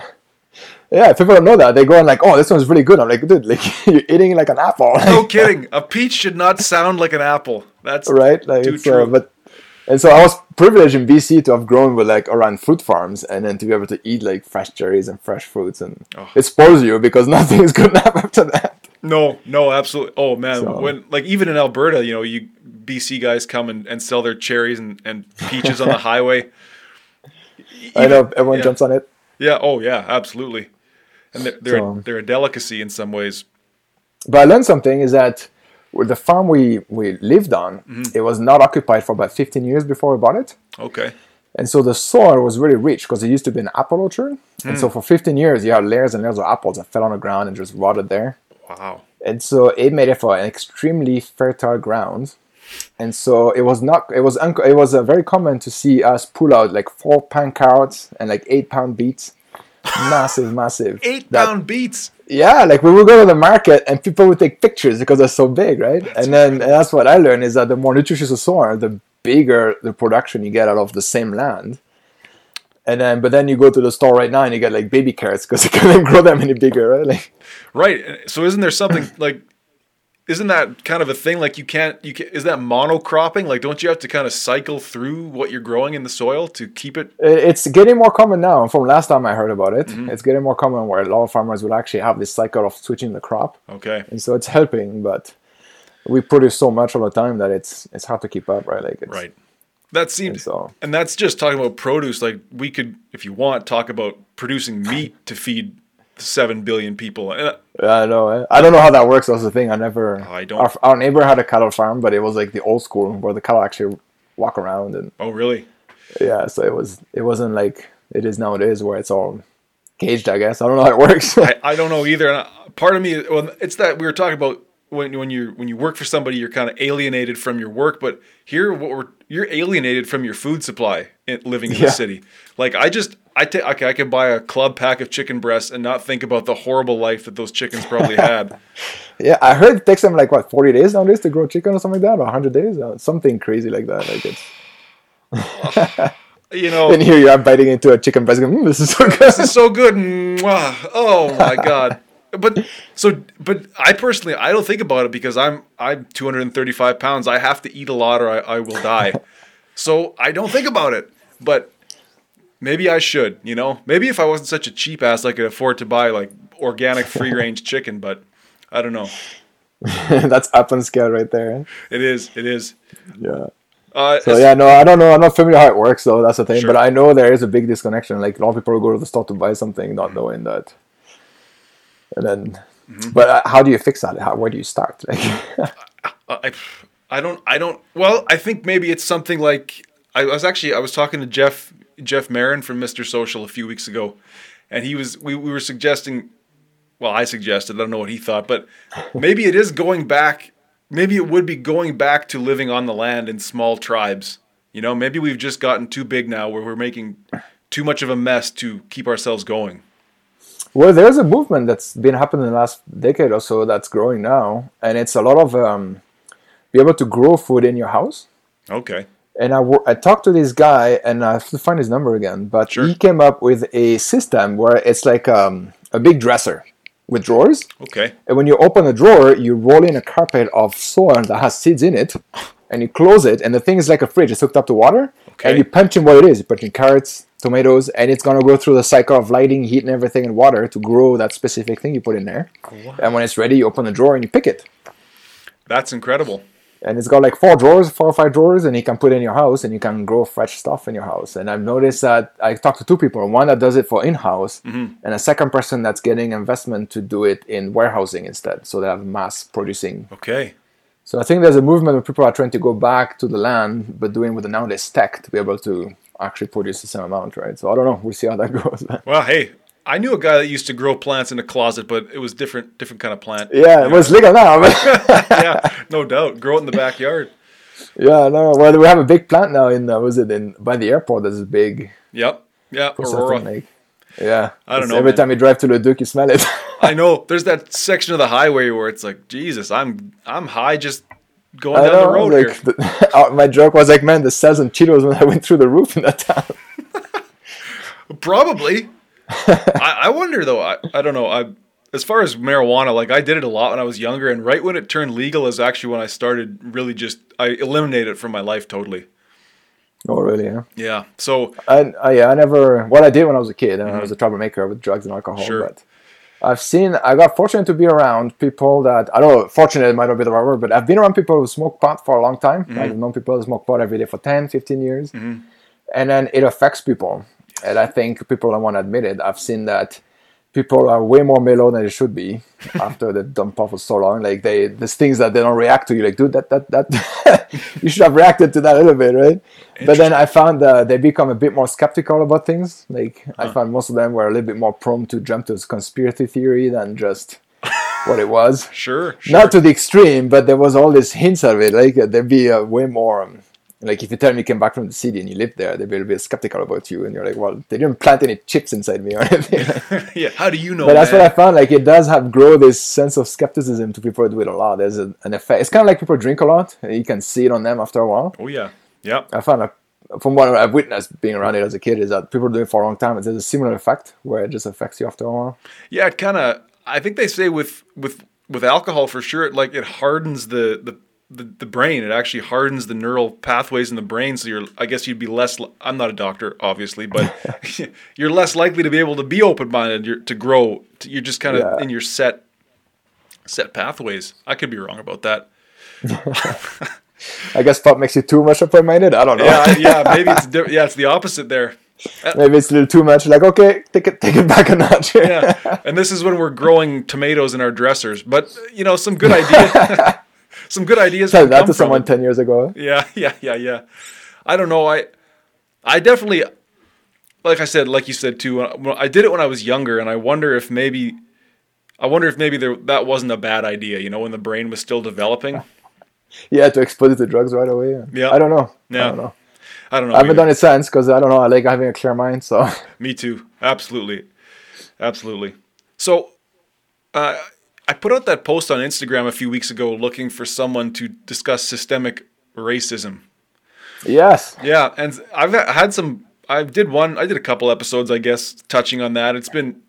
Yeah, people don't know that. They go and like, oh, this one's really good. I'm like, dude, like you're eating like an apple. no kidding. A peach should not sound like an apple. That's right? Like, Too it's, uh, true. but and so I was privileged in BC to have grown with like around fruit farms, and then to be able to eat like fresh cherries and fresh fruits, and Oh. it spoils you because nothing is good enough after that. No, no, absolutely. Oh man, So- when like even in Alberta, you know, you BC guys come and, and sell their cherries and, and peaches on the highway. I know everyone yeah. jumps on it. Yeah. Oh yeah, absolutely. And they're they're, So- they're a delicacy in some ways. But I learned something is that the farm we, we lived on, Mm-hmm. it was not occupied for about 15 years before we bought it. Okay. And so the soil was really rich because it used to be an apple orchard. And Hmm. so for 15 years, you had layers and layers of apples that fell on the ground and just rotted there. Wow. And so it made it for an extremely fertile ground. And so it was not, it was, unco- it was uh, very common to see us pull out like four pound carrots and like eight pound beets. massive, massive. Eight That- pound beets. yeah, like we would go to the market and people would take pictures because they're so big, right? and then and that's what I learned is that the more nutritious the soil, the bigger the production you get out of the same land. And then, but then you go to the store right now and you get like baby carrots because you can't grow them any bigger, right? Like, Right. So isn't there something like isn't that kind of a thing like you can't you can, is that monocropping like don't you have to kind of cycle through what you're growing in the soil to keep it it- it's getting more common now. From last time I heard about it, Mm-hmm. it's getting more common where a lot of farmers will actually have this cycle of switching the crop, okay and so it's helping. But we produce so much all the time that it's it's hard to keep up, right? Like, it's, right that And seems so and that's just talking about produce like we could if you want talk about producing meat to feed 7 billion people And, Yeah, I know. eh? I don't know how that works. That's the thing. I never. I don't- Our, our neighbor had a cattle farm, but it was like the old school where the cattle actually walk around and oh really yeah. So it was. It wasn't like it is nowadays where it's all caged. I guess I don't know how it works. I, I don't know either. And part of me, well, it's that we were talking about when when you when you work for somebody, you're kind of alienated from your work. But here, what we're you're alienated from your food supply living in Yeah. the city. Like I just I take okay, I could buy a club pack of chicken breasts and not think about the horrible life that those chickens probably had. yeah, I heard it takes them like what forty days nowadays to grow chicken or something like that, or hundred days, or something crazy like that. Like it's. You know, And here you are biting into a chicken breast. Going, mm, this is so good. this is so good. Oh my god. But so, but I personally, I don't think about it because I'm I'm 235 pounds. I have to eat a lot or I, I will die. So I don't think about it. But maybe I should. You know, maybe if I wasn't such a cheap ass, I could afford to buy like organic free range chicken. But I don't know. That's up on scale right there. It is. It is. Yeah. Uh, So yeah, no, I don't know. I'm not familiar how it works, though. That's the thing. Sure. But I know there is a big disconnection. Like a lot of people go to the store to buy something, not knowing that. And then, Mm-hmm. but uh, how do you fix that? How, where do you start? Like, I, I don't I don't well I think maybe it's something like I was actually I was talking to Jeff Jeff Marin from Mr. Social a few weeks ago and he was we, we were suggesting well I suggested I don't know what he thought but maybe it is going back maybe it would be going back to living on the land in small tribes you know maybe we've just gotten too big now where we're making too much of a mess to keep ourselves going well, there's a movement that's been happening in the last decade or so that's growing now, and it's a lot of um, be able to grow food in your house. okay and I, I talked to this guy and I have to find his number again, but Sure. he came up with a system where it's like um, a big dresser with drawers. okay And when you open a drawer, you roll in a carpet of soil that has seeds in it, and you close it. And the thing is like a fridge; it's hooked up to water, Okay. and you punch in what it is. You punch in carrots, tomatoes, and it's gonna go through the cycle of lighting, heat, and everything in water to grow that specific thing you put in there. And when it's ready, you open the drawer and you pick it. that's incredible and it's got like four drawers, four or five drawers, and you can put in your house, and you can grow fresh stuff in your house. And I've noticed that I talked to two people, one that does it for in-house, Mm-hmm. and a second person that's getting investment to do it in warehousing instead, so they have mass producing. okay So I think there's a movement where people are trying to go back to the land, but doing with the nowadays tech to be able to actually produce the same amount, right? So I don't know. We'll see how that goes. well hey I knew a guy that used to grow plants in a closet but it was different different kind of plant yeah, it was legal now. Yeah, no doubt. Grow it in the backyard. yeah, no. Well, we have a big plant now in uh, was it in by the airport? That's a big Yep. Yeah. Aurora. like yeah. I don't know, Every man. time you drive to Leduc, you smell it. I know. There's that section of the highway where it's like, Jesus, I'm I'm high just going I down the road like here. the, uh, my joke was like, man, the sales and Cheetos when I went through the roof in that town. Probably. I, I wonder though. I, I don't know. I as far as marijuana, like I did it a lot when I was younger, and right when it turned legal is actually when I started really just I eliminated it from my life totally. oh, really? Yeah. Yeah. So I, I, yeah, I never. What I did when I was a kid, and I was a troublemaker with drugs and alcohol. Mm-hmm. Sure. But I've seen. I got fortunate to be around people that I don't know. Fortunate might not be the right word, but I've been around people who smoke pot for a long time. Mm-hmm. I've known people who smoke pot every day for 10, 15 years, and then it affects people. And I think people don't want to admit it. I've seen that people are way more mellow than they should be after they've done for so long. Like they, there's things that they don't react to. You like, dude, that that that you should have reacted to that a little bit, right? But then I found uh, they become a bit more skeptical about things. Like I found most of them were a little bit more prone to jump to conspiracy theory than just what it was. sure, sure. Not to the extreme, but there was all these hints of it. Like uh, there'd be uh, way more. Um, like if you tell me you came back from the city and you lived there, they'd be a bit skeptical about you, and you're like, well, they didn't plant any chips inside me or anything. yeah. How do you know? But that's man? what I found. Like it does have grow this sense of skepticism to people who do it a lot. There's a, an effect. It's kind of like people drink a lot. And you can see it on them after a while. Oh yeah. Yeah. I found, a, from what I've witnessed being around it as a kid, is that people do it for a long time. There's a similar effect where it just affects you after a while. Yeah, it kind of. I think they say with with with alcohol for sure. It like it hardens the the. The, the brain it actually hardens the neural pathways in the brain so you're i guess you'd be less li- i'm not a doctor obviously but you're less likely to be able to be open-minded you're, to grow to, you're just kind of Yeah. in your set set pathways i could be wrong about that I guess pop makes you too much open-minded. I don't know. yeah yeah maybe it's di- yeah it's the opposite there uh, Maybe it's a little too much. Like okay, take it, take it back a notch. yeah and this is when we're growing tomatoes in our dressers but you know some good ideas some good ideas Tell that to someone it. ten years ago. Yeah, yeah, yeah, yeah. I don't know. I I definitely like I said, like you said too, I did it when I was younger, and I wonder if maybe, I wonder if maybe there that wasn't a bad idea. You know, when the brain was still developing. Yeah, to expose it to drugs right away. Yeah. I don't know. Yeah. I don't know. I don't know. I haven't either. done it since because I don't know. I like having a clear mind. So Me too. Absolutely. Absolutely. So, uh, I put out that post on Instagram a few weeks ago looking for someone to discuss systemic racism. yes, Yeah, and I've had some. I did one. I did a couple episodes, I guess, touching on that. It's been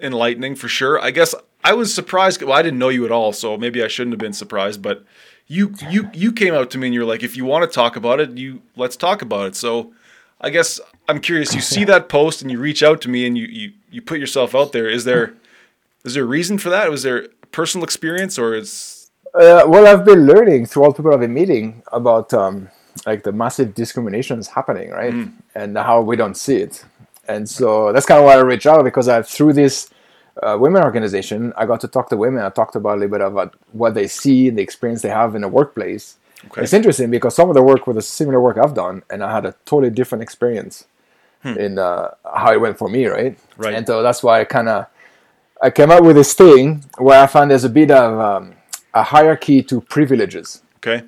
enlightening for sure. I guess I was surprised. Well, I didn't know you at all, so maybe I shouldn't have been surprised. But you, you, you came out to me and you're like, if you want to talk about it, you let's talk about it. So, I guess I'm curious. You see that post and you reach out to me and you you you put yourself out there. Is there is there a reason for that? Was there personal experience or is Uh, well, I've been learning through all the people I've been meeting about um, like the massive discrimination is happening, right? And how we don't see it. And so that's kind of why I reached out because I through this uh, women organization, I got to talk to women. I talked about a little bit about what they see and the experience they have in the workplace. Okay. It's interesting because some of the work was a similar work I've done, and I had a totally different experience in uh, how it went for me, right? Right. And so that's why I kind of I came up with this thing where I found there's a bit of um, a hierarchy to privileges. okay?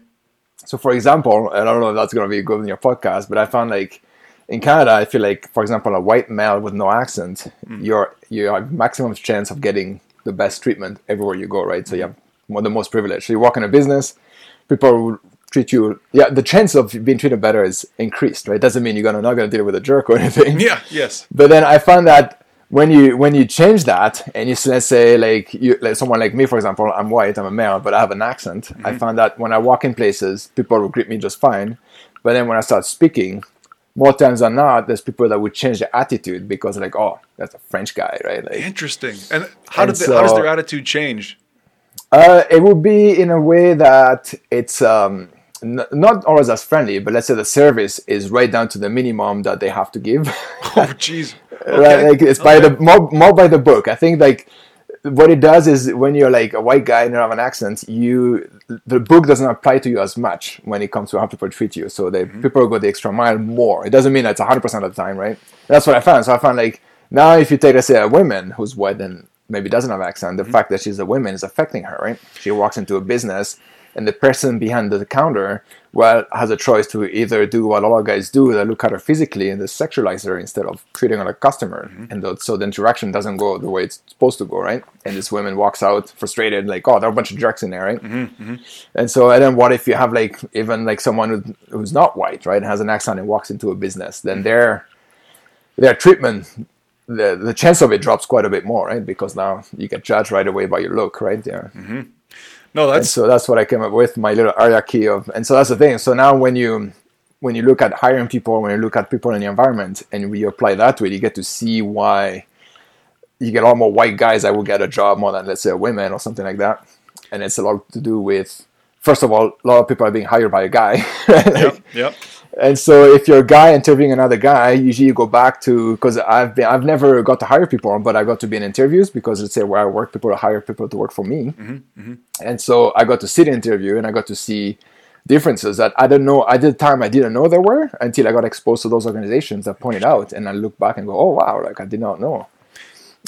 So, for example, I don't know if that's going to be good in your podcast, but I found like in Canada, I feel like, for example, a white male with no accent, you're you have maximum chance of getting the best treatment everywhere you go, right? So you have one the most privileged. So you walk in a business, people will treat you. Yeah, the chance of being treated better is increased, right? Doesn't mean you're gonna not gonna deal with a jerk or anything. Yeah. Yes. But then I found that when you when you change that and you let's say like you like someone like me for example, I'm white, I'm a male, but I have an accent. I found that when I walk in places, people will greet me just fine. But then when I start speaking, more times than not, there's people that would change their attitude because like, oh, that's a French guy, right? Like, Interesting. And how And did the, how does their attitude change? Uh, it would be in a way that it's um, n- not always as friendly, but let's say the service is right down to the minimum that they have to give. Oh, jeez. right? Like it's by the more, more by the book. I think like what it does is when you're like a white guy and you have an accent, you the book doesn't apply to you as much when it comes to how people treat you. So the mm-hmm. people go the extra mile more. It doesn't mean it's hundred percent of the time, right? That's what I found. So I found like now if you take let's say a woman who's white and maybe doesn't have an accent, the mm-hmm. fact that she's a woman is affecting her, right? She walks into a business and the person behind the counter well has a choice to either do what a lot of guys do they look at her physically and they sexualize her instead of treating her like a customer. Mm-hmm. And the, so the interaction doesn't go the way it's supposed to go right? And this woman walks out frustrated like oh there are a bunch of jerks in there right? Mm-hmm, mm-hmm. And so and then what if you have like even like someone who, who's not white right has an accent and walks into a business then their their treatment the, the chance of it drops quite a bit more right? Because now you get judged right away by your look right? There No, and that's so that's what I came up with my little hierarchy of and so that's the thing so now when you when you look at hiring people when you look at people in the environment and you apply that to it you get to see why you get a lot more white guys that will get a job more than let's say a women or something like that and it's a lot to do with first of all a lot of people are being hired by a guy right? yep, yep. And so if you're a guy interviewing another guy, usually you go back to because I've been I've never got to hire people, but I got to be in interviews because let's say where I work, people hire people to work for me, mm-hmm, mm-hmm. and so I got to sit in interview and I got to see differences that I don't know. At the time, I didn't know there were until I got exposed to those organizations that pointed out, and I look back and go, oh wow, like I did not know.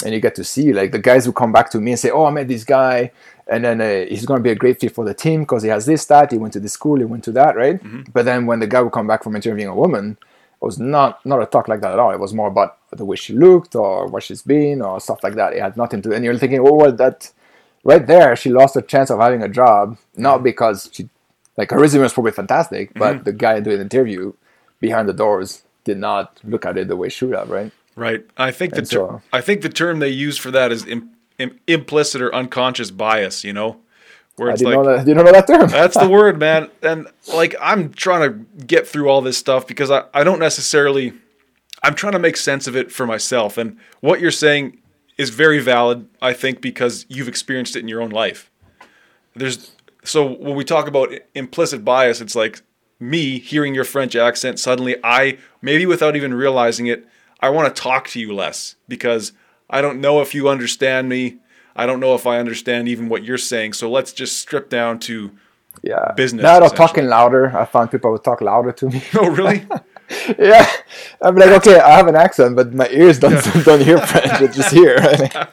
And you get to see like the guys who come back to me and say, oh, I met this guy and then uh, he's going to be a great fit for the team because he has this, that, he went to this school, he went to that, right? Mm-hmm. But then when the guy would come back from interviewing a woman, it was not not a talk like that at all. It was more about the way she looked or what she's been or stuff like that. It had nothing to. Do. And you're thinking, oh, well, that right there, she lost a chance of having a job not mm-hmm. because she like her resume was probably fantastic, mm-hmm. but the guy doing the interview behind the doors did not look at it the way she should have, right? Right. I think the ter- so- I think the term they use for that is Im- Im- implicit or unconscious bias. You know, where I it's didn't like know that. Didn't know that term. That's the word, man. And like I'm trying to get through all this stuff because I, I don't necessarily I'm trying to make sense of it for myself. And what you're saying is very valid, I think, because you've experienced it in your own life. There's so when we talk about implicit bias, it's like me hearing your French accent, suddenly I maybe without even realizing it, I want to talk to you less because I don't know if you understand me. I don't know if I understand even what you're saying. So let's just strip down to yeah. business, Now they're talking louder. I found people would talk louder to me. Oh, really? yeah, I'm like, okay, I have an accent, but my ears don't don't hear French. It's just here.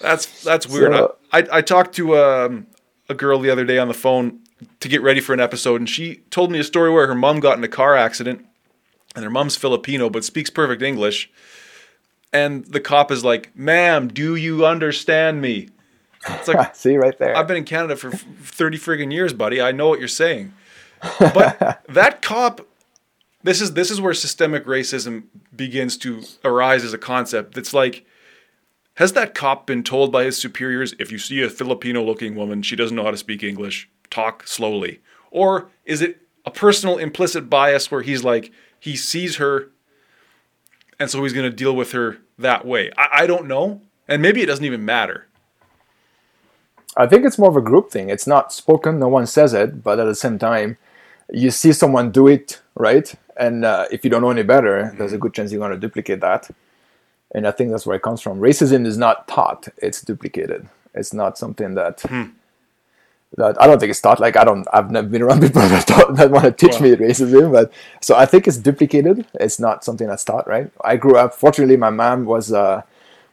That's that's weird. So- I, I I talked to um, a girl the other day on the phone to get ready for an episode, and she told me a story where her mom got in a car accident, and her mom's Filipino but speaks perfect English, and the cop is like, "Ma'am, do you understand me?" It's like See right there. I've been in Canada for thirty friggin' years, buddy. I know what you're saying, but that cop. This is this is where systemic racism begins to arise as a concept. It's like, has that cop been told by his superiors, if you see a Filipino-looking woman, she doesn't know how to speak English, talk slowly, or is it a personal implicit bias where he's like he sees her, and so he's going to deal with her that way? I, I don't know, and maybe it doesn't even matter. I think it's more of a group thing. It's not spoken, no one says it, but at the same time, you see someone do it, right? And uh, if you don't know any better, there's a good chance you're going to duplicate that. And I think that's where it comes from. Racism is not taught; it's duplicated. It's not something that that I don't think it's taught. Like I don't, I've never been around people that, taught, that want to teach me racism, but so I think it's duplicated. It's not something that's taught, right? I grew up. Fortunately, my mom was. Uh,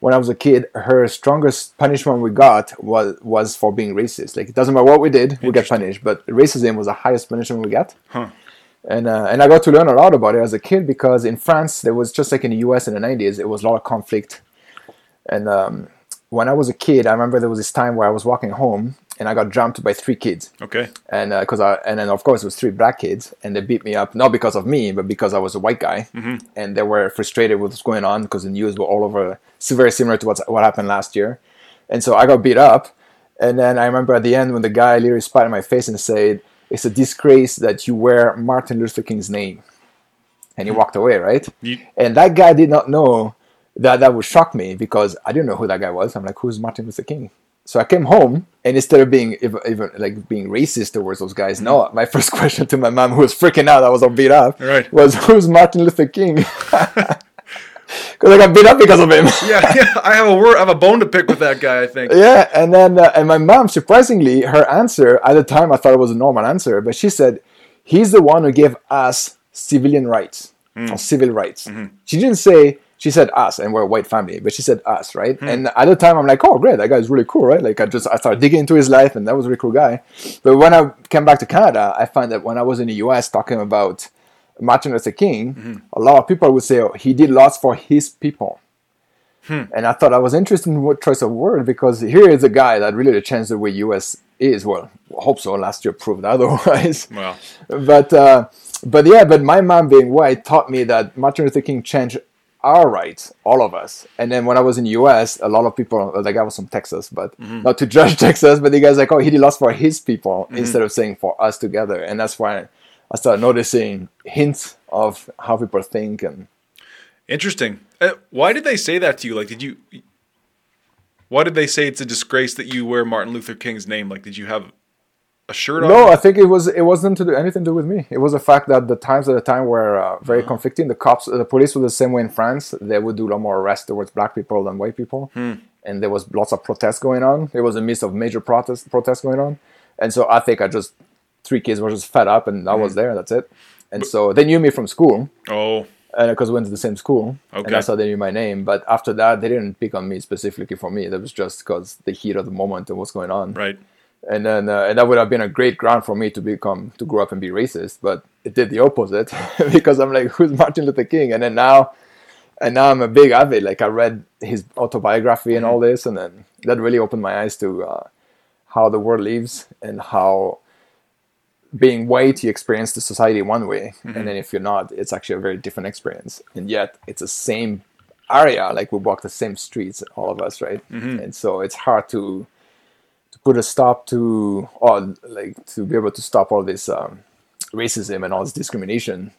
when I was a kid, her strongest punishment we got was was for being racist. Like it doesn't matter what we did, we get punished. But racism was the highest punishment we got. Huh. And uh, and I got to learn a lot about it as a kid because in France there was just like in the U.S. in the '90s, it was a lot of conflict. And um, when I was a kid, I remember there was this time where I was walking home and I got jumped by three kids Okay. and uh, because I and then of course it was three black kids, and they beat me up not because of me, but because I was a white guy, mm-hmm. and they were frustrated with what's going on because the news were all over, very similar to what's what happened last year, and so I got beat up, and then I remember at the end when the guy literally spat in my face and said, "It's a disgrace that you wear Martin Luther King's name," and he hmm. walked away, right? You, And that guy did not know that that would shock me because I didn't know who that guy was. I'm like, who's Martin Luther King? So I came home and instead of being even, like being racist towards those guys, mm-hmm. no, my first question to my mom, who was freaking out, I was all beat up, Right. was who's Martin Luther King? Because I got beat up because of him. yeah, yeah. I have a word. I have a bone to pick with that guy. I think. yeah, and then uh, and my mom, surprisingly, her answer at the time I thought it was a normal answer, but she said he's the one who gave us civilian rights hmm. or civil rights. Mm-hmm. She didn't say she said us, and we're a white family, but she said us, right? Hmm. And at the time, I'm like, oh, great, that guy's really cool, right? Like I just I started digging into his life, and that was a really cool guy. But when I came back to Canada, I found that when I was in the U.S. talking about Martin Luther King, hmm. a lot of people would say oh, he did lots for his people. Hmm. And I thought i was interesting what choice of word because here is a guy that really changed the way US is. Well, I hope so. Last year proved otherwise. Well, But uh, but yeah, but my mom being white taught me that Martin Luther King changed our rights, all of us. And then when I was in the US, a lot of people, the guy was from Texas, but not to judge Texas, but the guy's like, oh, he did lots for his people instead of saying for us together. And that's why I started noticing hints of how people think and interesting. Uh, why did they say that to you? Like, did you? Why did they say it's a disgrace that you wear Martin Luther King's name? Like, did you have a shirt on? No, I think it was it wasn't to do anything to do with me. It was the fact that the times at the time were uh, very uh-huh. conflicting. The cops, the police were the same way in France. They would do a lot more arrests towards black people than white people, hmm. and there was lots of protests going on. It was a mix of major protest protests going on, and so I think I just three kids were just fed up, and I was hmm. there. That's it. And so they knew me from school, Oh, and because we went to the same school, and Okay. that's how they knew my name. But after that, they didn't pick on me specifically for me. That was just because the heat of the moment and what's going on right. And then uh, and that would have been a great ground for me to become to grow up and be racist but it did the opposite because i'm like who's martin luther king? And then now and now i'm a big avid like i read his autobiography and all this and then that really opened my eyes to uh, how the world lives and how being white you experience the society one way. And then if you're not it's actually a very different experience. And yet it's the same area like we walk the same streets all of us right? And so it's hard to put a stop to all like to be able to stop all this um, racism and all this discrimination.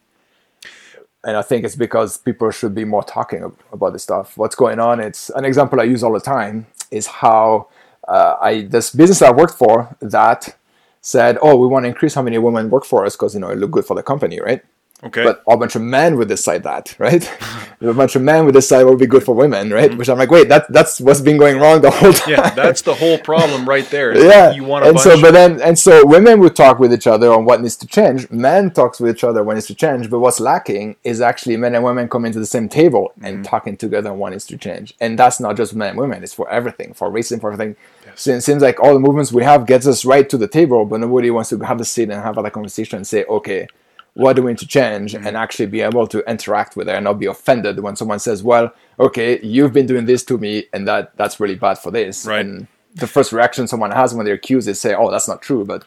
And i think it's because people should be more talking about this stuff. What's going on it's an example i use all the time is how uh, i this business i worked for that said oh we want to increase how many women work for us because you know it look good for the company right Okay. But a bunch of men would decide that, right? a bunch of men would decide what would be good for women, right? Which I'm like, wait, that that's what's been going wrong the whole time. yeah, that's the whole problem right there. yeah. You want a and bunch. so, but then, and so women would talk with each other on what needs to change. Men talks with each other what needs to change. But what's lacking is actually men and women coming to the same table and Mm-hmm. talking together on what needs to change. And that's not just men and women; it's for everything, for racism, for everything. So it seems like all the movements we have gets us right to the table, but nobody wants to have the seat and have that conversation and say, okay, what do we need to change, Mm-hmm. and actually be able to interact with it and not be offended when someone says, well, okay, you've been doing this to me, and that that's really bad for this. Right. And the first reaction someone has when they're accused is say, "Oh, that's not true," but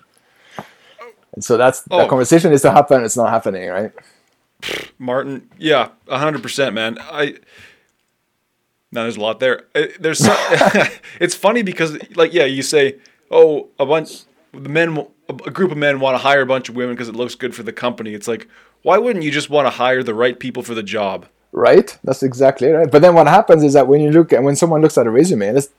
and so that's Oh. that conversation is to happen. It's not happening, right? Martin, yeah, hundred percent, man. I now there's a lot there. Uh, There's it's funny because like yeah, you say oh a bunch the men a group of men want to hire a bunch of women because it looks good for the company. It's like why wouldn't you just want to hire the right people for the job? Right. That's exactly right. But then what happens is that when you look and when someone looks at a resume, let's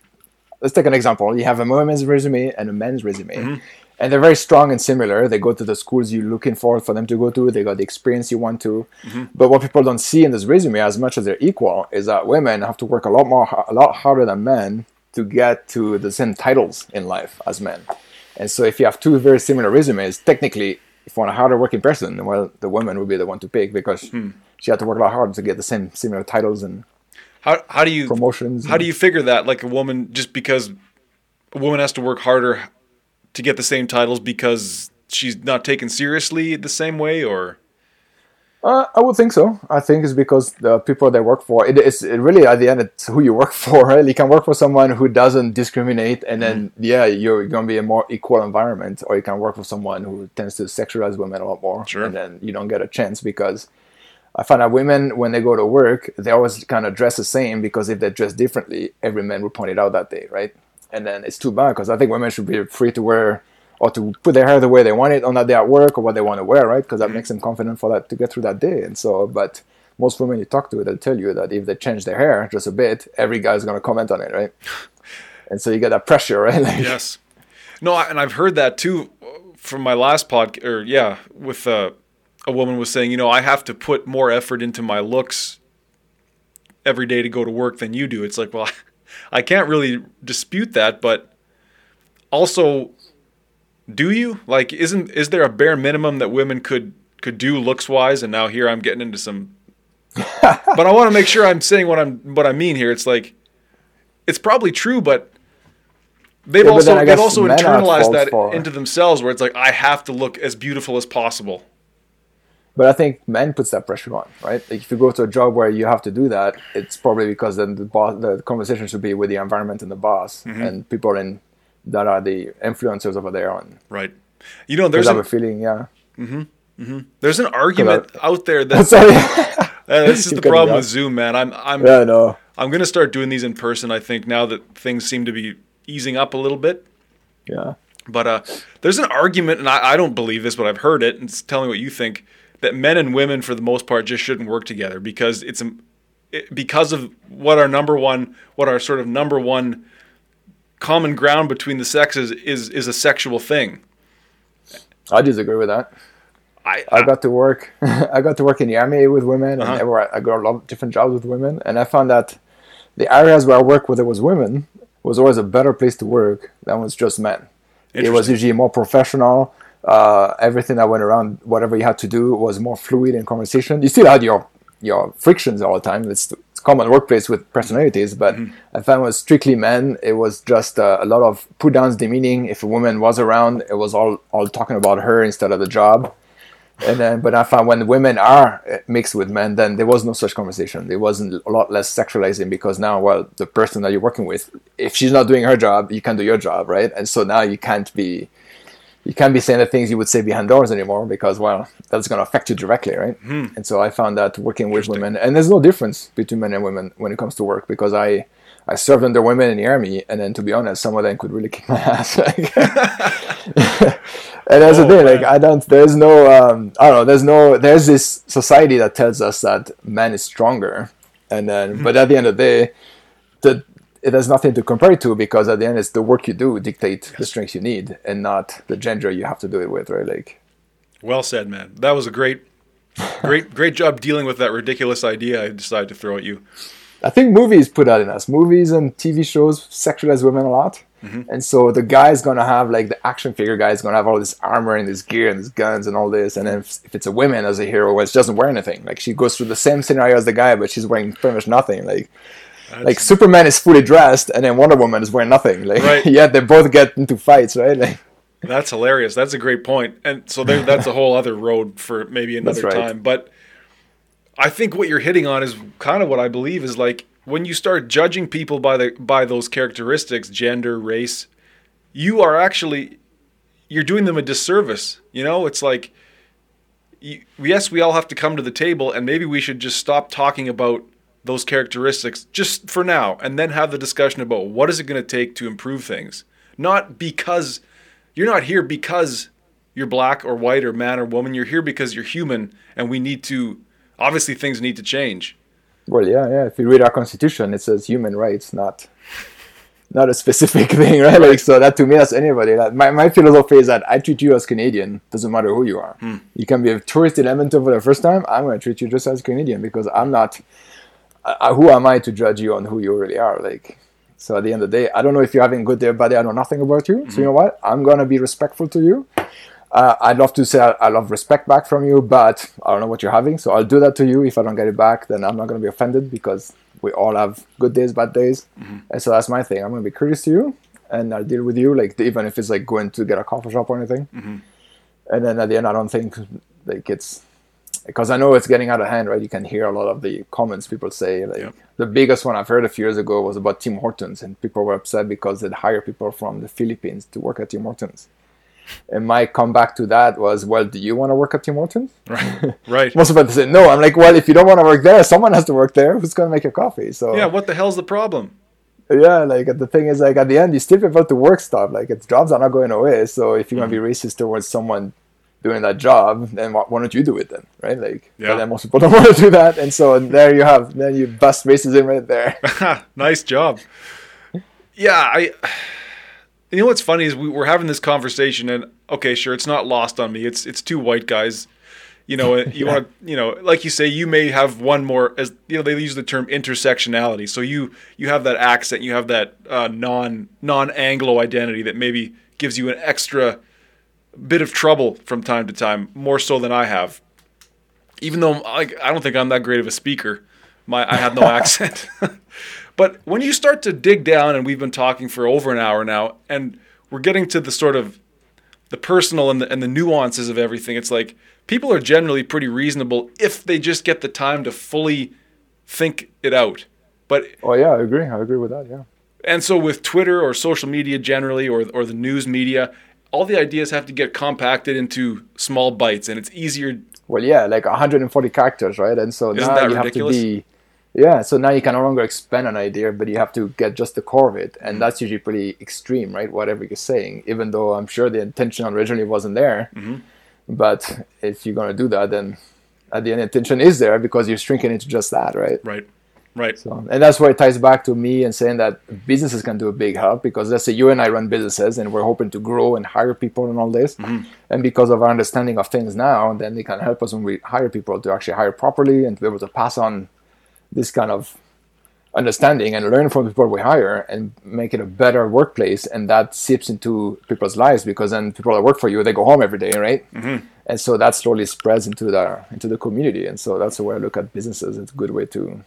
let's take an example. You have a woman's resume and a men's resume. Mm-hmm. And they're very strong and similar. They go to the schools you're looking for for them to go to. They got the experience you want to. Mm-hmm. But what people don't see in this resume, as much as they're equal, is that women have to work a lot more, a lot harder than men to get to the same titles in life as men. And so, if you have two very similar resumes, technically, if you want a harder working person, well, the woman would be the one to pick because hmm. she had to work a lot harder to get the same similar titles and How how do you promotions. how do you figure that like a woman just because a woman has to work harder to get the same titles because she's not taken seriously the same way or Uh, I would think so. I think it's because the people they work for. It is it really at the end it's who you work for. Right? You can work for someone who doesn't discriminate, and then yeah, you're gonna be a more equal environment. Or you can work for someone who tends to sexualize women a lot more, Sure. and then you don't get a chance because I find that women when they go to work, they always kind of dress the same because if they dress differently, every man will point it out that day, right? And then it's too bad because I think women should be free to wear or to put their hair the way they want it on that day at work or what they want to wear, right? Because that makes them confident for that to get through that day. And so, but most women you talk to, they'll tell you that if they change their hair just a bit, every guy's going to comment on it, right? And so you get that pressure, right? Like, Yes. No, and I've heard that too from my last podcast. Or yeah, with uh, a woman was saying, you know, I have to put more effort into my looks every day to go to work than you do. It's like, well, I can't really dispute that, but also, do you like? Isn't is there a bare minimum that women could could do looks wise? And now here I'm getting into some. but I want to make sure I'm saying what I'm what I mean here. It's like, it's probably true, but they've Yeah, also I they've also men are at internalized that for- into themselves, where it's like I have to look as beautiful as possible. But I think men puts that pressure on, right? Like if you go to a job where you have to do that, it's probably because then the boss, the conversation should be with the environment and the boss Mm-hmm. and people in that are the influencers over there on. Right. You know, there's I a, feeling, yeah. there's an argument out there that Sorry. uh, this is the problem with. Zoom, man. I'm I'm yeah, no. I'm gonna start doing these in person. I think now that things seem to be easing up a little bit. Yeah. But uh, there's an argument, and I, I don't believe this, but I've heard it, and it's telling what you think that men and women, for the most part, just shouldn't work together because it's it, because of what our number one, what our sort of number one common ground between the sexes is is a sexual thing. I disagree with that. I, I got to work. I got to work in the army with women, Uh-huh. and everywhere I got a lot of different jobs with women, and I found that the areas where I worked where there was women was always a better place to work than was just men. It was usually more professional. Uh, everything that went around, whatever you had to do, was more fluid in conversation. You still had your your frictions all the time. It's common workplace with personalities, but Mm-hmm. I found it was strictly men. It was just uh, a lot of put downs, demeaning. If a woman was around, it was all all talking about her instead of the job and then but i found when women are uh, mixed with men then there was no such conversation there wasn't a lot less sexualizing because now well the person that you're working with if she's not doing her job you can do your job right and so now you can't be you can't be saying the things you would say behind doors anymore because well that's going to affect you directly right and so i found that working with women and there's no difference between men and women when it comes to work because i I served under women in the army, and then to be honest, some of them could really kick my ass. Like, and that's the Oh, thing. Like. I don't. There's no. Um, I don't know. There's no. There's this society that tells us that man is stronger, and then. Mm-hmm. But at the end of the day, the it has nothing to compare it to because at the end, it's the work you do dictate the strength you need, and not the gender you have to do it with. Right? Like, well said, man. That was a great great, great job dealing with that ridiculous idea I decided to throw at you. I think movies put that in us. Movies and TV shows sexualize women a lot. Mm-hmm. And so the guy is gonna have like the action figure guy is gonna have all this armor and this gear and these guns and all this. And then if, if it's a woman as a hero, well, she doesn't wear anything. Like she goes through the same scenario as the guy, but she's wearing pretty much nothing. Like like Superman is fully dressed, and then Wonder Woman is wearing nothing. Like Right. yet they both get into fights, right? Like That's hilarious. That's a great point. And so there, that's a whole other road for maybe another right. time. But I think what you're hitting on is kind of what I believe is like when you start judging people by the by those characteristics, gender, race, you are actually you're doing them a disservice. You know, it's like you, yes, we all have to come to the table, and maybe we should just stop talking about those characteristics just for now, and then have the discussion about what is it going to take to improve things. Not because you're not here because you're black or white or man or woman. You're here because you're human, and we need to. Obviously, things need to change. Well, yeah, yeah. If you read our constitution, it says human rights, not not a specific thing, right? Like, so that to me, that's anybody. That my, my philosophy is that I treat you as Canadian. Doesn't matter who you are. Hmm. You can be a tourist in Edmonton for the first time. I'm going to treat you just as Canadian because I'm not. Uh, who am I to judge you on who you really are? Like, so at the end of the day, I don't know if you're having a good day or bad day. I know nothing about you. So you know what? I'm going to be respectful to you. Uh, I'd love to say I, I love respect back from you, but I don't know what you're having, so I'll do that to you. If I don't get it back, then I'm not going to be offended because we all have good days, bad days, and so that's my thing. I'm going to be courteous to you, and I'll deal with you, like even if it's like going to get a coffee shop or anything. And then at the end, I don't think like it's because I know it's getting out of hand, right? You can hear a lot of the comments people say. Like the biggest one I've heard a few years ago was about Tim Hortons, and people were upset because they'd hire people from the Philippines to work at Tim Hortons. And my comeback to that was, well, do you want to work at Tim Hortons? Right. Right. Most of them said no. I'm like, well, if you don't want to work there, someone has to work there. Who's going to make your coffee? So yeah. What the hell's the problem? yeah, like the thing is, like at the end, you still have to work stuff. Like its jobs are not going away. So if you're gonna mm-hmm. be racist towards someone doing that job, then why, why don't you do it then, right? Like, Yeah. then most people don't want to do that, and so there you have, then you bust racism right there. nice job. Yeah, I. You know what's funny is we, we're having this conversation, and okay, sure, it's not lost on me. It's it's two white guys. You know, you Yeah. want to, you know, like you say, you may have one more as you know they use the term intersectionality. So you you have that accent, you have that uh, non non Anglo identity that maybe gives you an extra bit of trouble from time to time, more so than I have. Even though I, I don't think I'm that great of a speaker, my I have no accent. but when you start to dig down, and we've been talking for over an hour now, and we're getting to the sort of the personal and the, and the nuances of everything, it's like people are generally pretty reasonable if they just get the time to fully think it out. But oh yeah, I agree. I agree with that. Yeah. and so with Twitter or social media generally, or or the news media, all the ideas have to get compacted into small bites, and it's easier. Well, yeah, like 140 characters, right? And so Isn't now you ridiculous? have to be, yeah. So now you can no longer expand an idea, but you have to get just the core of it, and mm-hmm. that's usually pretty extreme, right? Whatever you're saying, even though I'm sure the intention originally wasn't there, mm-hmm. but if you're gonna do that, then at the end, intention is there because you're shrinking it to just that, right? Right, right, So, and that's where it ties back to me and saying that businesses can do a big help because let's say you and I run businesses and we're hoping to grow and hire people and all this. Mm-hmm. And because of our understanding of things now, then they can help us when we hire people to actually hire properly and to be able to pass on this kind of understanding and learn from the people we hire and make it a better workplace. And that seeps into people's lives because then people that work for you, they go home every day, right? Mm-hmm. And so that slowly spreads into the into the community. And so that's the way I look at businesses. It's a good way to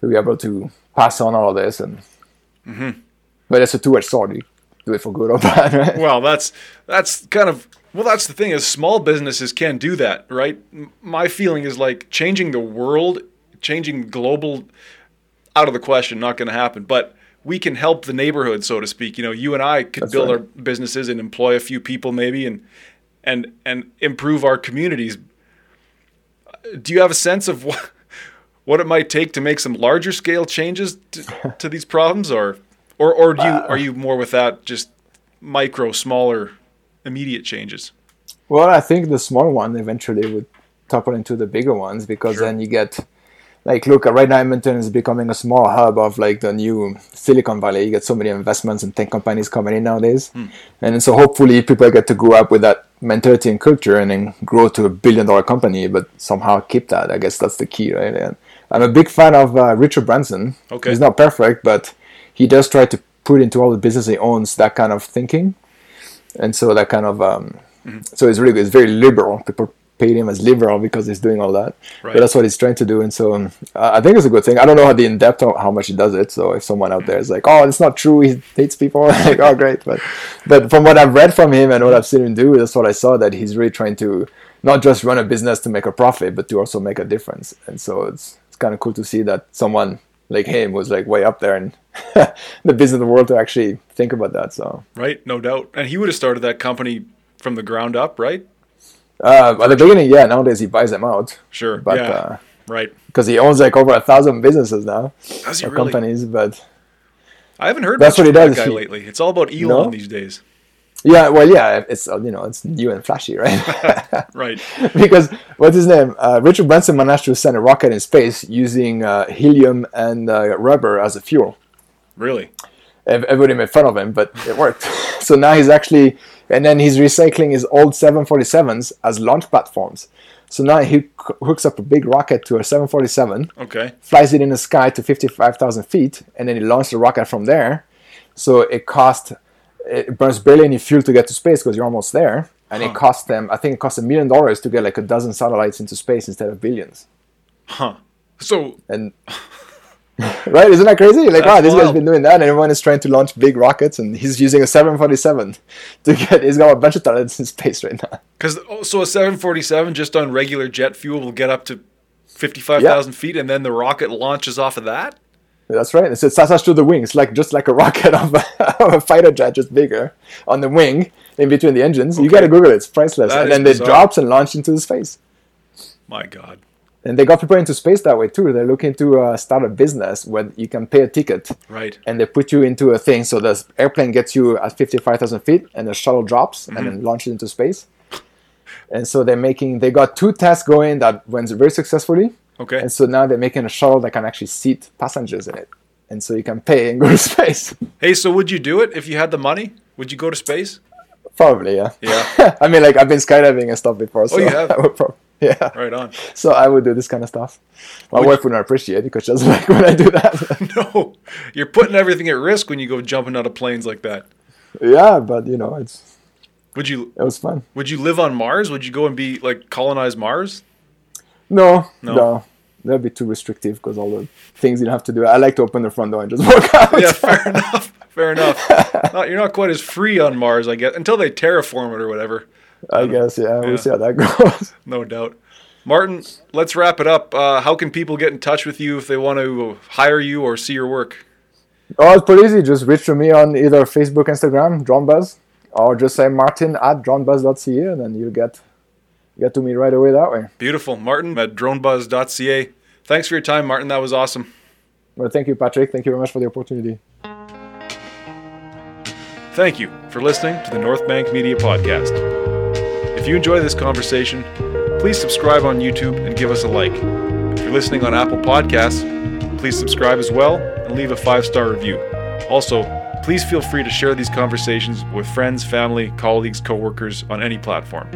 to be able to pass on all of this and mm-hmm. but it's a two-edged sword you do it for good or bad right Well, that's that's kind of well, that's the thing is small businesses can do that, right? My feeling is like changing the world, changing global, out of the question, not going to happen. But we can help the neighborhood, so to speak. You know, you and I could That's build right. our businesses and employ a few people, maybe, and and and improve our communities. Do you have a sense of what what it might take to make some larger scale changes to, to these problems, or or or do you uh, are you more with that just micro, smaller, immediate changes? well i think the small one eventually would topple into the bigger ones because Sure. then you get like look right now edmonton is becoming a small hub of like the new silicon valley. You get so many investments and tech companies coming in nowadays. Hmm. And so hopefully people get to grow up with that mentality and culture and then grow to a billion dollar company but somehow keep that. I guess that's the key right? And i'm a big fan of uh, richard branson Okay. he's not perfect but he does try to put into all the business he owns that kind of thinking and so that kind of um, Mm-hmm. so it's really good. It's very liberal. People paid him as liberal because he's doing all that. Right. But that's what he's trying to do, and so um, I I think it's a good thing. I don't know how the in depth how much he does it. So if someone out there is like, "Oh, it's not true," he hates people. like, oh, great. But but from what I've read from him and what I've seen him do, that's what I saw that he's really trying to not just run a business to make a profit, but to also make a difference. And so it's kind of cool to see that someone like him was like way up there in the business world to actually think about that. So Right, no doubt. And he would have started that company from the ground up, right? uh, at the beginning, yeah. Nowadays he buys them out. Sure. But, yeah. uh, right. because he owns like over a thousand businesses now Does he really? companies. But I haven't heard That's what he does. guy He- lately. It's all about Elon No? these days. Yeah, well, yeah, it's uh, you know it's new and flashy, right? Right. because what's his name? Uh, Richard Branson managed to send a rocket in space using uh, helium and uh, rubber as a fuel. Really. Everybody made fun of him, but it worked. so now he's actually, and then he's recycling his old 747s as launch platforms. So now he hooks up a big rocket to a 747, Okay. flies it in the sky to 55,000 feet, and then he launches the rocket from there. So it cost, it burns barely any fuel to get to space because you're almost there. And Huh. it cost them, I think it cost a million dollars to get like a dozen satellites into space instead of billions. Huh. So And right, isn't that crazy? Like, wow, That's ah, this guy's been doing that, and everyone is trying to launch big rockets, and he's using a 747 to get. He's got a bunch of talents in space right now. Because oh, so a 747 just on regular jet fuel will get up to 55,000 feet, and then the rocket launches off of that. That's right. It's attached to the wings, like just like a rocket of a, of a fighter jet, just bigger on the wing in between the engines. You got to Google it. It's priceless. That and then it bizarre. drops and launch into the space. My God. And they got people into space that way too. They're looking to uh, start a business where you can pay a ticket Right. and they put you into a thing. So the airplane gets you at 55,000 feet and the shuttle drops and then launches into space. And so they're making, they got two tests going that went very successfully. Okay. And so now they're making a shuttle that can actually seat passengers in it. And so you can pay and go to space. Hey, so would you do it if you had the money? Would you go to space? Probably, yeah. Yeah. I mean, like I've been skydiving and stuff before. Oh, so Oh, you have? I would prob- yeah. Right on. So I would do this kind of stuff. My Would wife would not appreciate it because she doesn't like when I do that. No, you're putting everything at risk when you go jumping out of planes like that. yeah, but you know, it's Would you it was fun. would you live on Mars? Would you go and be like colonize Mars? No, No. no, that'd be too restrictive because all the things you have to do. I like to open the front door and just walk out. Yeah, fair enough. Fair enough. Not, you're not quite as free on Mars, I guess, until they terraform it or whatever. I guess. Yeah, Yeah. we'll see how that goes. No doubt. Martin, let's wrap it up. Uh, how can people get in touch with you if they want to hire you or see your work? Oh, it's pretty easy. Just reach to me on either Facebook, Instagram, DroneBuzz, or just say Martin at dronebuzz.ca, and then you'll get get to me right away that way. Beautiful. Martin at dronebuzz.ca. Thanks for your time, Martin. That was awesome. Well, thank you, Patrick. Thank you very much for the opportunity. Thank you for listening to the North Bank Media Podcast. If you enjoy this conversation, please subscribe on YouTube and give us a like. If you're listening on Apple Podcasts, please subscribe as well and leave a five star review. Also, please feel free to share these conversations with friends, family, colleagues, coworkers on any platform.